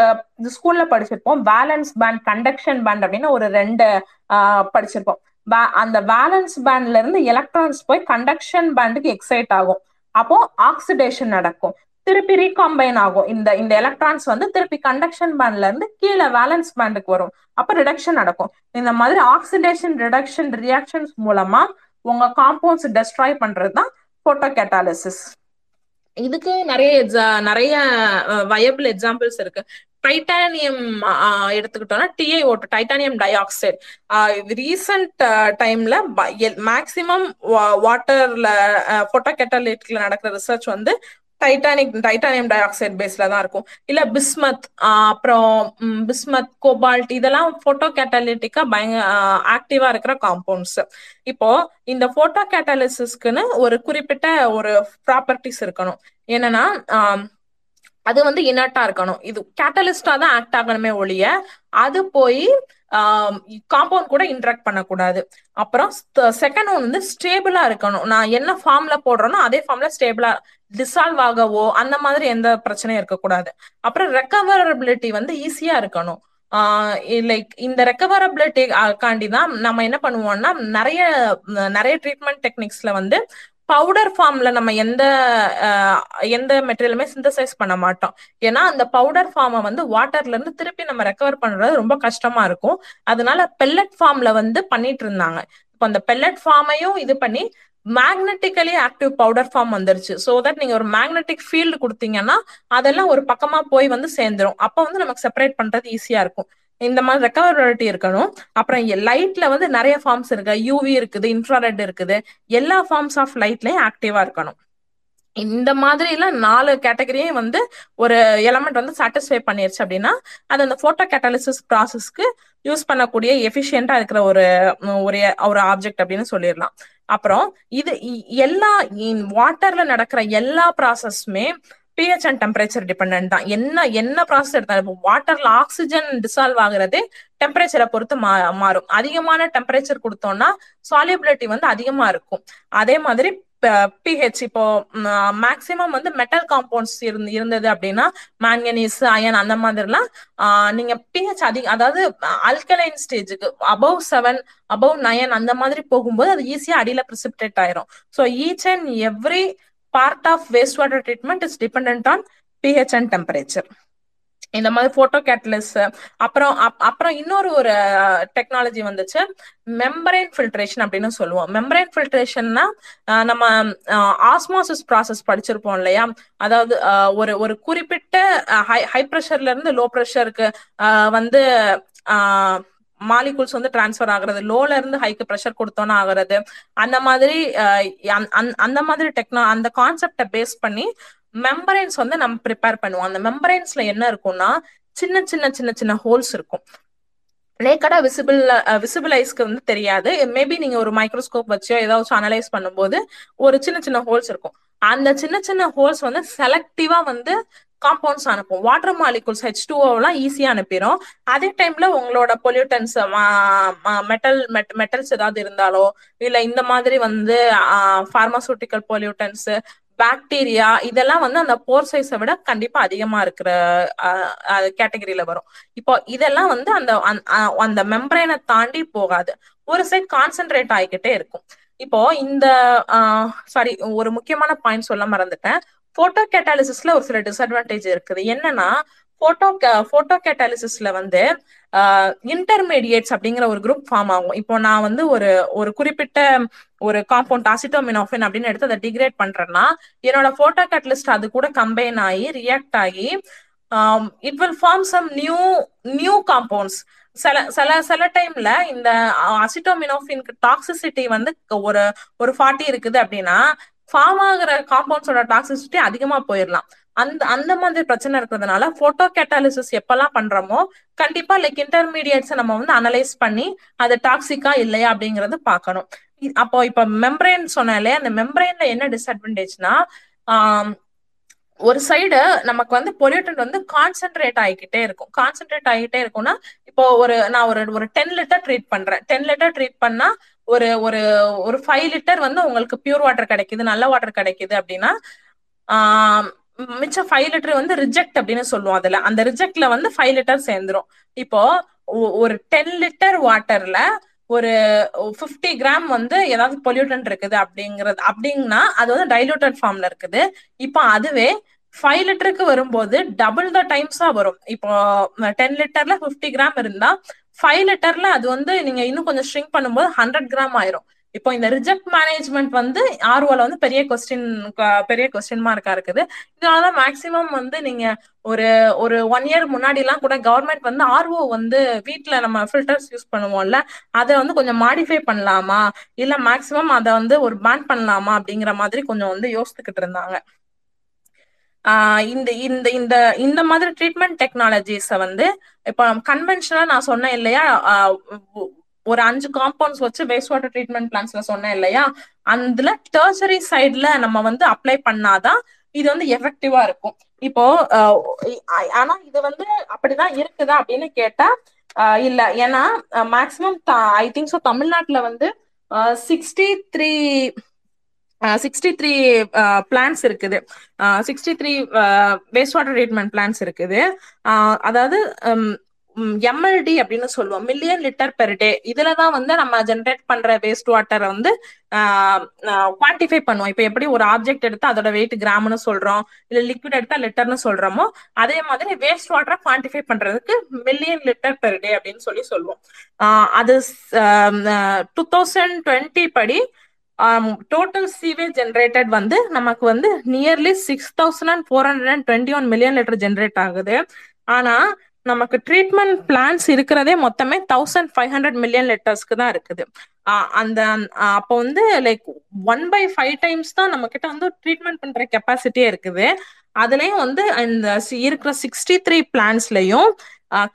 Speaker 1: ஸ்கூல்ல படிச்சிருப்போம். பேலன்ஸ் பேண்ட் கண்டக்ஷன் பேண்ட் அப்படின்னு ஒரு ரெண்டு படிச்சிருப்போம். அந்த வேலன்ஸ் பேண்ட்ல இருந்து எலக்ட்ரான்ஸ் போய் கண்டக்ஷன் பேண்டுக்கு எக்ஸைட் ஆகும். அப்போ ஆக்சிடேஷன் நடக்கும். திருப்பி ரீகாம்பைன் ஆகும். இந்த இந்த எலக்ட்ரான்ஸ் வந்து திருப்பி கண்டக்ஷன் பேண்ட்ல இருந்து கீழே வேலன்ஸ் பேண்டுக்கு வரும். அப்ப ரிடக்ஷன் நடக்கும். இந்த மாதிரி ஆக்சிடேஷன் ரிடக்ஷன் ரியாக்ஷன்ஸ் மூலமா உங்க காம்பவுண்ட்ஸ் டெஸ்ட்ராய் பண்றது தான் போட்டோ கேட்டாலிசிஸ் இதுக்கு நிறைய நிறைய வயபிள் எக்ஸாம்பிள்ஸ் இருக்கு. டைட்டானியம் எடுத்துக்கிட்டோம்னா TI O two titanium dioxide recent டைம்ல மேக்சிமம் வாட்டர்ல போட்டோ கேட்டலிட்ல நடக்கிற ரிசர்ச் வந்து டைட்டானிக் டைட்டானியம் டை ஆக்சைடு பேஸ்ல தான் இருக்கும். இல்ல பிஸ்மத் அப்புறம் பிஸ்மத் கோபால்ட் இதெல்லாம் போட்டோ கேட்டலிட்டிக்கா பயங்க ஆக்டிவா இருக்கிற காம்பவுண்ட்ஸ் இப்போ இந்த போட்டோ கேட்டலிசிஸ்க்குன்னு ஒரு குறிப்பிட்ட ஒரு ப்ராப்பர்ட்டிஸ் இருக்கணும். என்னன்னா அது வந்து இனர்ட்டா இருக்கணும். இது கேட்டலிஸ்டா தான் ஆக்ட் ஆகணுமே ஒழிய அது போய் காம்பவுண்ட் கூட இன்ட்ராக்ட் பண்ணக்கூடாது. அப்புறம் செகண்ட் ஒன் வந்து ஸ்டேபிளா இருக்கணும். நான் என்ன ஃபார்ம்ல போடுறேனோ அதே ஃபார்ம்ல ஸ்டேபிளா டிசால்வ் ஆகவோ அந்த மாதிரி எந்த பிரச்சனையும் இருக்கக்கூடாது. அப்புறம் ரெக்கவரபிலிட்டி வந்து ஈஸியா இருக்கணும். லைக் இந்த ரெக்கவரபிலிட்டி காண்டி தான் நம்ம என்ன பண்ணுவோம்னா நிறைய நிறைய ட்ரீட்மெண்ட் டெக்னிக்ஸ்ல வந்து பவுடர் ஃபார்ம்ல நம்ம எந்த எந்த மெட்டீரியலுமே சிந்தசைஸ் பண்ண மாட்டோம். ஏன்னா அந்த பவுடர் ஃபார்மை வந்து வாட்டர்ல இருந்து திருப்பி நம்ம ரெக்கவர் பண்றது ரொம்ப கஷ்டமா இருக்கும். அதனால பெல்லட் ஃபார்ம்ல வந்து பண்ணிட்டு இருந்தாங்க. இப்போ அந்த பெல்லட் ஃபார்மையும் இது பண்ணி மேக்னட்டிக்கலி ஆக்டிவ் பவுடர் ஃபார்ம் வந்துருச்சு. ஸோ தட் நீங்க ஒரு மேக்னெட்டிக் ஃபீல்டு கொடுத்தீங்கன்னா அதெல்லாம் ஒரு பக்கமா போய் வந்து சேர்ந்துரும். அப்போ வந்து நமக்கு செப்பரேட் பண்றது ஈஸியா இருக்கும். இந்த மாதிரி ரெக்கவரபிலிட்டி இருக்கணும். அப்புறம் லைட்ல வந்து நிறைய ஃபார்ம்ஸ் இருக்கு. யூவி இருக்குது இன்ஃப்ராரெட் இருக்குது. எல்லா ஃபார்ம்ஸ் ஆஃப் லைட்லயும் ஆக்டிவா இருக்கணும். இந்த மாதிரி எல்லாம் நாலு கேட்டகரியும் வந்து ஒரு எலமெண்ட் வந்து சாட்டிஸ்ஃபை பண்ணிருச்சு அப்படின்னா அது அந்த போட்டோ கேட்டாலிசிஸ் ப்ராசஸ்க்கு யூஸ் பண்ணக்கூடிய எஃபிஷியண்டா இருக்கிற ஒரு ஒரு ஒரு ஆப்ஜெக்ட் அப்படின்னு சொல்லிடலாம். அப்புறம் இது எல்லா வாட்டர்ல நடக்கிற எல்லா ப்ராசஸ்மே பிஹெச் அண்ட் டெம்பரேச்சர் டிபெண்ட் தான். என்ன என்ன ப்ராசஸ் எடுத்தாலும் இப்போ வாட்டர்ல ஆக்சிஜன் டிசால்வ் ஆகுறது டெம்பரேச்சரை பொறுத்து மா மாறும். அதிகமான டெம்பரேச்சர் கொடுத்தோம்னா சாலிபிலிட்டி வந்து அதிகமா இருக்கும். அதே மாதிரி பிஹெச் இப்போ மேக்சிமம் வந்து மெட்டல் காம்பவுண்ட்ஸ் இருந்து இருந்தது அப்படின்னா மேங்கனீஸ் அயன் அந்த மாதிரிலாம் நீங்க பிஹெச் அதிக அதாவது அல்கலைன் ஸ்டேஜுக்கு அபவ் செவன் அபவ் நயன் அந்த மாதிரி போகும்போது அது ஈஸியா அடியில ப்ரிசிப்டேட் ஆயிரும். So each and every part of waste water treatment is depend on pH and temperature இந்த மாதிரி போட்டோ கேட்டலிஸ் அப்புறம் அப்புறம் இன்னொரு ஒரு டெக்னாலஜி வந்துச்சு. மெம்பரைன் ஃபில்ட்ரேஷன் அப்படின்னு சொல்லுவோம். மெம்பரைன் ஃபில்ட்ரேஷன்னா நம்ம ஆஸ்மாசிஸ் ப்ராசஸ் படிச்சிருப்போம் இல்லையா? அதாவது ஒரு ஒரு குறிப்பிட்ட ஹை ஹை ப்ரெஷர்ல இருந்து லோ ப்ரெஷருக்கு வந்து மாலிகுல்ஸ் வந்து டிரான்ஸ்ஃபர் ஆகுறது லோல இருந்து ஹைக்கு ப்ரெஷர் கொடுத்தோன்னா ஆகுறது. அந்த மாதிரி அந்த மாதிரி டெக்னா அந்த கான்செப்டை பேஸ் பண்ணி மெம்பரைன்ஸ் வந்து நம்ம ப்ரிப்பேர் பண்ணுவோம். அந்த மெம்பரைன்ஸ்ல என்ன இருக்கும்னா சின்ன சின்ன சின்ன சின்ன ஹோல்ஸ் இருக்கும். நேக்கடா விசிபிள் விசிபிள் ஐஸ்க்கு வந்து தெரியாது. மேபி நீங்க ஒரு மைக்ரோஸ்கோப் வச்சோ ஏதாவது அனலைஸ் பண்ணும்போது ஒரு சின்ன சின்ன ஹோல்ஸ் இருக்கும். அந்த சின்ன சின்ன ஹோல்ஸ் வந்து செலக்டிவா வந்து காம்பவுண்ட்ஸ் அனுப்பும். வாட்டர் மாலிகுல்ஸ் ஹெச் டூஓலாம் ஈஸியா அனுப்பிடும் அதே டைம்ல உங்களோட பொல்யூட்டன்ஸ் மெட்டல் மெட்டல்ஸ் ஏதாவது இருந்தாலோ இல்ல இந்த மாதிரி வந்து பார்மாசூட்டிக்கல் பொல்யூட்டன்ஸ் பாக்டீரியா இதெல்லாம் வந்து அந்த போர் சைஸை விட கண்டிப்பா அதிகமா இருக்கிற கேட்டகரியில வரும். இப்போ இதெல்லாம் வந்து அந்த அந்த மெம்பரைனை தாண்டி போகாது. ஒரு சைட் கான்சென்ட்ரேட் ஆகிக்கிட்டே இருக்கும். இப்போ இந்த சாரி ஒரு முக்கியமான பாயிண்ட் சொல்ல மறந்துட்டேன். போட்டோ கேட்டாலிசிஸ்ல ஒரு சில டிஸ்அட்வான்டேஜ் இருக்குது. என்னன்னா போட்டோ போட்டோ கேட்டாலிசிஸ்ல வந்து இன்டர்மீடியேட்ஸ் அப்படிங்கிற ஒரு குரூப் ஃபார்ம் ஆகும். இப்போ நான் வந்து ஒரு ஒரு குறிப்பிட்ட ஒரு காம்பவுண்ட் அசிட்டோமினோஃபின் அப்படின்னு எடுத்து அதை டிகிரேட் பண்றேன்னா என்னோட போட்டோ கேட்டலிஸ்ட் அது கூட கம்பைன் ஆகி ரியாக்ட் ஆகி it will form some new new compounds சில சில சில டைம்ல இந்த அசிட்டோமினோஃபின் டாக்ஸிசிட்டி வந்து ஒரு ஒரு ஃபார்ட்டி இருக்குது அப்படின்னா ஃபார்ம் ஆகிற காம்பவுண்ட்ஸோட டாக்ஸிசிட்டி அதிகமா போயிடலாம் அந்த அந்த மாதிரி பிரச்சனை இருக்கிறதுனால போட்டோ கேட்டாலிசிஸ் எப்பெல்லாம் பண்றோமோ கண்டிப்பா லைக் இன்டர்மீடியட்ஸை நம்ம வந்து அனலைஸ் பண்ணி அது டாக்ஸிக்கா இல்லையா அப்படிங்கறது பார்க்கணும். அப்போ இப்ப மெம்பரைன் சொன்னேன் இல்லையா அந்த மெம்பரைன்ல என்ன டிஸ்அட்வான்டேஜ்னா ஒரு சைடு நமக்கு வந்து பொல்யூட்டன் வந்து கான்சென்ட்ரேட் ஆகிக்கிட்டே இருக்கும். கான்சென்ட்ரேட் ஆகிக்கிட்டே இருக்கும்னா இப்போ ஒரு நான் ஒரு ஒரு டென் லிட்டர் ட்ரீட் பண்றேன். டென் லிட்டர் ட்ரீட் பண்ணா ஒரு ஒரு ஒரு ஃபைவ் லிட்டர் வந்து உங்களுக்கு பியூர் வாட்டர் கிடைக்குது நல்ல வாட்டர் கிடைக்குது அப்படின்னா மிச்சம் ஃபைவ் லிட்டர் வந்து ரிஜெக்ட் அப்படின்னு சொல்லுவோம் அதுல. அந்த ரிஜெக்ட்ல வந்து ஃபைவ் லிட்டர் சேர்ந்துரும். இப்போ ஒரு டென் லிட்டர் வாட்டர்ல ஒரு ஃபிஃப்டி கிராம் வந்து ஏதாவது பொல்யூட்டன் இருக்குது அப்படிங்கிறது அப்படின்னா அது வந்து டைலூட்டட் ஃபார்ம்ல இருக்குது. இப்போ அதுவே ஃபைவ் லிட்டருக்கு வரும்போது டபுள் த டைம்ஸா வரும். இப்போ டென் லிட்டர்ல ஃபிஃப்டி கிராம் இருந்தா ஃபைவ் லிட்டர்ல அது வந்து நீங்க இன்னும் கொஞ்சம் ஷ்ரிங்க் பண்ணும்போது ஹண்ட்ரட் கிராம் ஆயிரும். இப்போ இந்த ரிஜெக்ட் மேனேஜ்மெண்ட் வந்து ஆர்ஓல வந்து பெரிய கொஸ்டின் பெரிய கொஸ்டின் மார்க்கா இருக்குது. இதனாலதான் மேக்சிமம் வந்து நீங்க ஒரு ஒரு ஒன் இயர் முன்னாடி எல்லாம் கூட கவர்மெண்ட் வந்து ஆர்ஓ வந்து வீட்டுல நம்ம ஃபில்டர்ஸ் யூஸ் பண்ணுவோம்ல அதை வந்து கொஞ்சம் மாடிஃபை பண்ணலாமா? இல்ல மேக்சிமம் அதை வந்து ஒரு பேன் பண்ணலாமா அப்படிங்கிற மாதிரி கொஞ்சம் வந்து யோசித்துக்கிட்டு இருந்தாங்க. இந்த இந்த இந்த இந்த மாதிரி ட்ரீட்மெண்ட் டெக்னாலஜிஸ வந்து இப்போ கன்வென்ஷனலா நான் சொன்னேன் இல்லையா ஒரு அஞ்சு காம்பவுண்ட்ஸ் வச்சு வேஸ்ட் வாட்டர் ட்ரீட்மெண்ட் பிளான்ஸ்ல சொன்னேன் இல்லையா அதுல டர்சரி சைட்ல நம்ம வந்து அப்ளை பண்ணாதான் இது வந்து எஃபெக்டிவா இருக்கும். இப்போ ஆனா இது வந்து அப்படிதான் இருக்குதா அப்படின்னு கேட்டா இல்ல. ஏன்னா மேக்சிமம் ஐ திங்க் ஸோ தமிழ்நாட்டுல வந்து sixty three sixty three plants இருக்குது. Sixty three waste water treatment plants இருக்குது. அதாவது எம்எல்டி அப்படின்னு சொல்லுவோம். மில்லியன் லிட்டர் பெர் டே இதுல தான் வந்து நம்ம ஜென்ரேட் பண்ற வேஸ்ட் வாட்டரை வந்து குவான்டிஃபை பண்ணுவோம். இப்போ எப்படி ஒரு ஆப்ஜெக்ட் எடுத்தா அதோட வெயிட் கிராம்னு சொல்றோம் இல்ல லிக்விட் எடுத்தா லிட்டர்னு சொல்றோமோ அதே மாதிரி வேஸ்ட் வாட்டரை குவான்டிஃபை பண்றதுக்கு மில்லியன் லிட்டர் பெர் டே அப்படின்னு சொல்லி சொல்லுவோம். அது டூ தௌசண்ட் டுவெண்ட்டி படி டோட்டல் சீவேஜ் ஜென்ரேட்டட் வந்து நமக்கு வந்து nearly six thousand and four hundred and twenty one million litre generate ஆகுது. ஆனா நமக்கு ட்ரீட்மெண்ட் பிளான்ஸ் இருக்கிறதே மொத்தமே தௌசண்ட் ஃபைவ் ஹண்ட்ரட் மில்லியன் லிட்டர்ஸ்க்கு தான் இருக்குது. அந்த அப்போ வந்து like one by five times தான் நம்ம கிட்ட வந்து ட்ரீட்மெண்ட் பண்ற கெப்பாசிட்டியே இருக்குது. அதுலயும் வந்து இந்த இருக்கிற சிக்ஸ்டி த்ரீ பிளான்ஸ்லயும்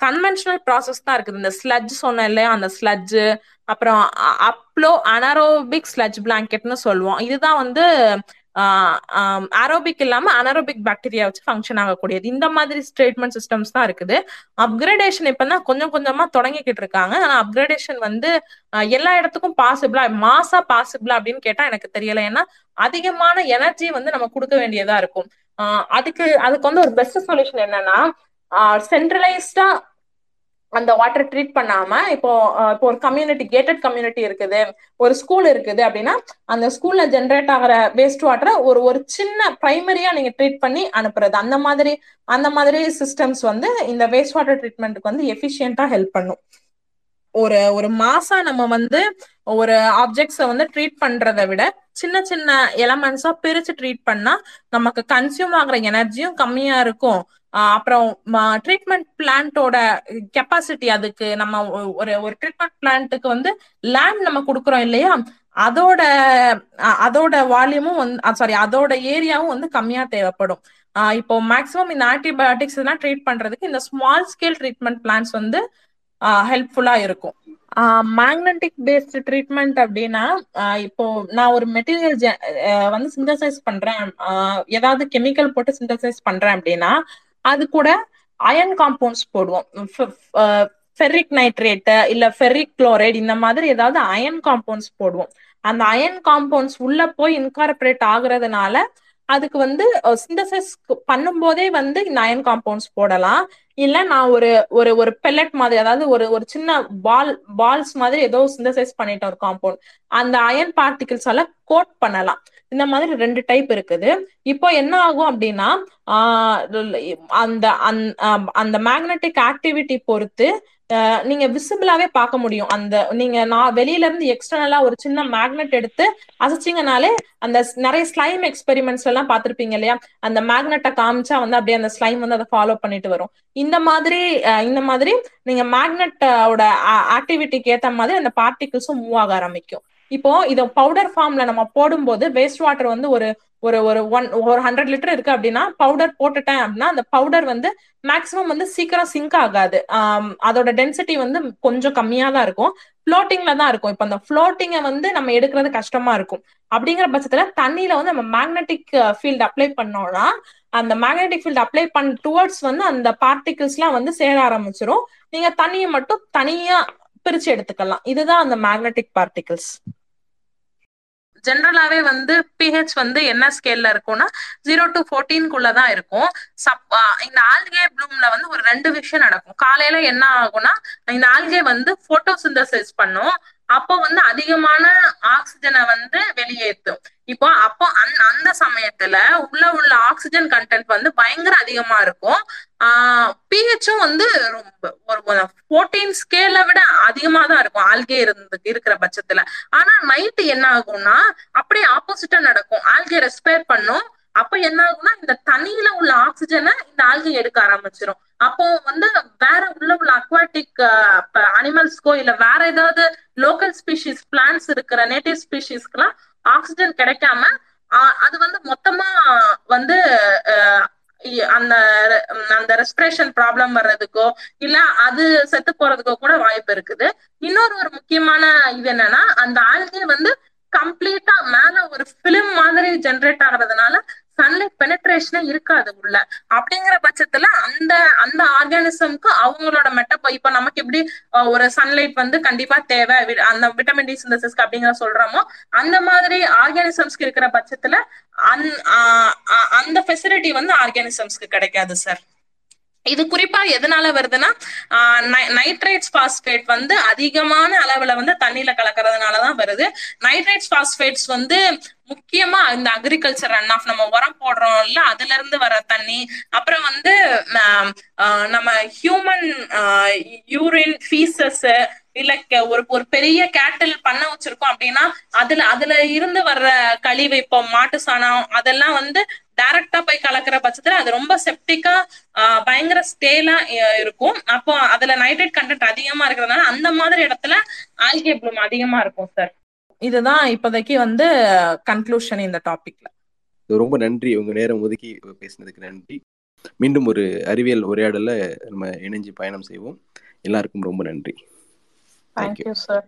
Speaker 1: கன்வென்ஷனல் ப்ராசஸ் தான் இருக்குது. இந்த ஸ்லட்ஜ் சொன்னேன் இல்லையா? அந்த ஸ்லட்ஜ் அப்புறம் அப்ளோ அனாரோபிக் ஸ்லட்ஜ் பிளாங்கெட்னு சொல்லுவோம். இதுதான் வந்து ஆரோபிக் இல்லாம அனரோபிக் பாக்டீரியா வச்சு ஃபங்க்ஷன் ஆகக்கூடியது. இந்த மாதிரி ட்ரீட்மெண்ட் சிஸ்டம்ஸ் தான் இருக்குது. அப்கிரேடேஷன் இப்பதான் கொஞ்சம் கொஞ்சமா தொடங்கிக்கிட்டு இருக்காங்க. ஆனா அப்கிரேடேஷன் வந்து எல்லா இடத்துக்கும் பாசிபிளா மாசா பாசிபிளா அப்படின்னு கேட்டா எனக்கு தெரியல. ஏன்னா அதிகமான எனர்ஜி வந்து நம்ம கொடுக்க வேண்டியதா இருக்கும். அதுக்கு அதுக்கு வந்து ஒரு பெஸ்ட் சொல்யூஷன் என்னன்னா சென்ட்ரலைஸ்டா அந்த வாட்டர் ட்ரீட் பண்ணாம இப்போ இப்போ ஒரு கம்யூனிட்டி கேட்டட் கம்யூனிட்டி இருக்குது ஒரு ஸ்கூல் இருக்குது அப்படின்னா அந்த ஸ்கூல்ல ஜென்ரேட் ஆகிற வேஸ்ட் வாட்டரை ஒரு ஒரு சின்ன பிரைமரியா நீங்க ட்ரீட் பண்ணி அனுப்புறது. அந்த மாதிரி அந்த மாதிரி சிஸ்டம்ஸ் வந்து இந்த வேஸ்ட் வாட்டர் ட்ரீட்மெண்ட்டுக்கு வந்து எஃபிஷியன்டா ஹெல்ப் பண்ணும். ஒரு ஒரு மாசம் நம்ம வந்து ஒரு ஆப்ஜெக்ட்ஸை வந்து ட்ரீட் பண்றதை விட சின்ன சின்ன எலமெண்ட்ஸா பிரிச்சு ட்ரீட் பண்ணா நமக்கு கன்சியூம் ஆகுற எனர்ஜியும் கம்மியா இருக்கும். அப்புறம் ட்ரீட்மெண்ட் பிளான்ட்டோட கெப்பாசிட்டி அதுக்கு நம்ம ஒரு ஒரு ட்ரீட்மெண்ட் பிளான்ட்டுக்கு வந்து லேண்ட் நம்ம கொடுக்குறோம் இல்லையா? அதோட அதோட வால்யூமும் வந்து சாரி அதோட ஏரியாவும் வந்து கம்மியா தேவைப்படும். இப்போ மேக்சிமம் இந்த ஆன்டிபயோட்டிக்ஸ் எல்லாம் ட்ரீட் பண்றதுக்கு இந்த ஸ்மால் ஸ்கேல் ட்ரீட்மெண்ட் பிளான்ஸ் வந்து ஹெல்ப்ஃபுல்லா இருக்கும். மேக்னட்டிக் பேஸ்ட் ட்ரீட்மெண்ட் அப்படின்னா இப்போ நான் ஒரு மெட்டீரியல் வந்து சிந்தசைஸ் பண்றேன். ஏதாவது கெமிக்கல் போட்டு சிந்தசைஸ் பண்றேன் அப்படின்னா அது கூட அயன் காம்பவுண்ட்ஸ் போடுவோம். ஃபெர்ரிக் நைட்ரேட்டு இல்ல ஃபெர்ரிக் குளோரைடு இந்த மாதிரி ஏதாவது அயன் காம்பவுண்ட்ஸ் போடுவோம். அந்த அயன் காம்பவுண்ட்ஸ் உள்ள போய் இன்கார்பரேட் ஆகுறதுனால அதுக்கு வந்து சிந்தசைஸ் பண்ணும் போதே வந்து இந்த காம்பவுண்ட்ஸ் போடலாம். இல்ல நான் ஒரு ஒரு ஒரு பெல்லட் மாதிரி அதாவது ஒரு ஒரு சின்ன பால் பால்ஸ் மாதிரி ஏதோ சிந்தசைஸ் பண்ணிட்டோம் ஒரு காம்பவுண்ட் அந்த அயன் பார்ட்டிகிள்ஸ் எல்லாம் கோட் பண்ணலாம். இந்த மாதிரி ரெண்டு டைப் இருக்குது. இப்போ என்ன ஆகும் அப்படின்னா அந்த அந்த மேக்னெட்டிக் ஆக்டிவிட்டி பொறுத்து நீங்க விசிபிளாவே பார்க்க முடியும். அந்த நீங்க நான் வெளியில இருந்து எக்ஸ்டர்னலா ஒரு சின்ன மேக்னெட் எடுத்து அசைச்சிங்கனாலே அந்த நிறைய ஸ்லைம் எக்ஸ்பெரிமெண்ட்ஸ் எல்லாம் பார்த்திருப்பீங்க இல்லையா? அந்த மேக்னெட்டை காமிச்சா வந்து அப்படியே அந்த ஸ்லைம் வந்து அதை ஃபாலோ பண்ணிட்டு வரும். இந்த மாதிரி இந்த மாதிரி நீங்க மேக்னெட்டோட ஆக்டிவிட்டிக்கு ஏத்த மாதிரி அந்த பார்ட்டிகிள்ஸும் மூவ் ஆக ஆரம்பிக்கும். இப்போ இதை பவுடர் ஃபார்ம்ல நம்ம போடும்போது வேஸ்ட் வாட்டர் வந்து ஒரு ஒரு ஒரு ஒன் ஒரு ஹண்ட்ரட் லிட்டர் இருக்கு அப்படின்னா பவுடர் போட்டுட்டேன் அப்படின்னா அந்த பவுடர் வந்து மேக்சிமம் வந்து சீக்கிரம் சிங்க் ஆகாது. அதோட டென்சிட்டி வந்து கொஞ்சம் கம்மியா தான் இருக்கும். ஃப்ளோட்டிங்ல தான் இருக்கும். இப்போ அந்த ஃப்ளோட்டிங்கை வந்து நம்ம எடுக்கிறது கஷ்டமா இருக்கும். அப்படிங்கிற பட்சத்துல தண்ணியில வந்து நம்ம மேக்னெட்டிக் ஃபீல்ட் அப்ளை பண்ணோம்னா அந்த மேக்னெட்டிக் ஃபீல்ட் அப்ளை பண்ண டுவர்ட்ஸ் வந்து அந்த பார்ட்டிகிள்ஸ் எல்லாம் வந்து சேர ஆரம்பிச்சிரும். நீங்க தண்ணியை மட்டும் தனியா பிரிச்சு எடுத்துக்கலாம். இதுதான் அந்த மேக்னெட்டிக் பார்ட்டிகிள்ஸ் ஜென்ரலாவே வந்து பிஹெச் வந்து என்ன ஸ்கேல்ல இருக்கும்னா ஜீரோ டு ஃபோர்டீன்குள்ள தான் இருக்கும். சப் இந்த ஆல்கே ப்ளூம்ல வந்து ஒரு ரெண்டு விஷயம் நடக்கும். காலையில என்ன ஆகும்னா இந்த ஆல்கே வந்து போட்டோசிந்தசிஸ் பண்ணும். அப்போ வந்து அதிகமான ஆக்சிஜனை வந்து வெளியேற்றும் இப்போ அப்போ அந் அந்த சமயத்துல உள்ள உள்ள ஆக்சிஜன் கண்டென்ட் வந்து பயங்கர அதிகமா இருக்கும். ஆஹ் பிஹெச்சும் வந்து ரொம்ப ஒரு ஃபோர்டீன் ஸ்கேல விட அதிகமா தான் இருக்கும் ஆல்கே இருந்து இருக்கிற பட்சத்துல. ஆனா நைட்டு என்ன ஆகும்னா அப்படியே ஆப்போசிட்டா நடக்கும். ஆல்கே ரெஸ்பேர் பண்ணும். அப்ப என்ன ஆகும்னா இந்த தண்ணியில உள்ள ஆக்சிஜனை இந்த ஆல்கை எடுக்க ஆரம்பிச்சிடும் அப்போ வந்து வேற உள்ள உள்ள அக்வாட்டிக் அனிமல்ஸ்க்கோ இல்ல வேற ஏதாவது லோக்கல் ஸ்பீஷிஸ் பிளான்ஸ் இருக்கிற நேட்டிவ் ஸ்பீஷிஸ்க்குலாம் ஆக்சிஜன் கிடைக்காம அது வந்து மொத்தமா வந்து அந்த அந்த ரெஸ்பிரேஷன் ப்ராப்ளம் வர்றதுக்கோ இல்ல அது செத்து போறதுக்கோ கூட வாய்ப்பு இருக்குது. இன்னொரு ஒரு முக்கியமான இது என்னன்னா அந்த ஆல்கே வந்து கம்ப்ளீட்டா மேல ஒரு பிலிம் மாதிரி ஜென்ரேட் ஆகுறதுனால சன்லைட் பெனட்ரேஷனே இருக்காது உள்ள. அப்படிங்கிற பட்சத்துல அந்த அந்த ஆர்கானிசம்க்கு அவங்களோட மெட்டப் இப்ப நமக்கு எப்படி ஒரு சன்லைட் வந்து கண்டிப்பா தேவை அந்த விட்டமின் டி சிந்தசிஸ்க்கு அப்படிங்கிற சொல்றோமோ அந்த மாதிரி ஆர்கானிசம்ஸ்க்கு இருக்கிற பட்சத்துல அந் அந்த ஃபெசிலிட்டி வந்து ஆர்கானிசம்ஸ்க்கு கிடைக்காது சார் இது குறிப்பா எதனால வருதுன்னா நைட்ரேட்ஸ் பாஸ்பேட் வந்து அதிகமான அளவுல வந்து தண்ணியில கலக்கறதுனாலதான் வருது. நைட்ரேட்ஸ் பாஸ்பேட்ஸ் வந்து முக்கியமா இந்த அக்ரிகல்ச்சர் ரன் ஆஃப் நம்ம உரம் போடுறோம்ல அதுல இருந்து வர தண்ணி அப்புறம் வந்து நம்ம ஹியூமன் யூரின் ஃபீசஸ் இல்ல ஒரு ஒரு பெரிய கேட்டில் பண்ண வச்சிருக்கோம் அப்படின்னா அதுல அதுல இருந்து வர்ற கழிவு இப்போ மாட்டு சாணம் அதெல்லாம் வந்து டைரக்டா போய் கலக்கிற பட்சத்துல அது ரொம்ப செப்டிக்கா பயங்கர ஸ்டேலா இருக்கும். அப்போ அதுல நைட்ரேட் கண்டென்ட் அதிகமா இருக்கிறதுனால அந்த மாதிரி இடத்துல ஆல்கே ப்ளூம் அதிகமா இருக்கும் சார் இதுதான் இப்போதைக்கு வந்து கன்க்ளூஷன் இந்த டாபிக்ல
Speaker 2: ரொம்ப நன்றி. உங்க நேரம் ஒதுக்கி பேசினதுக்கு நன்றி. மீண்டும் ஒரு அறிவியல் உரையாடல நம்ம இணைஞ்சு பயணம் செய்வோம். எல்லாருக்கும் ரொம்ப நன்றி.
Speaker 1: Thank you sir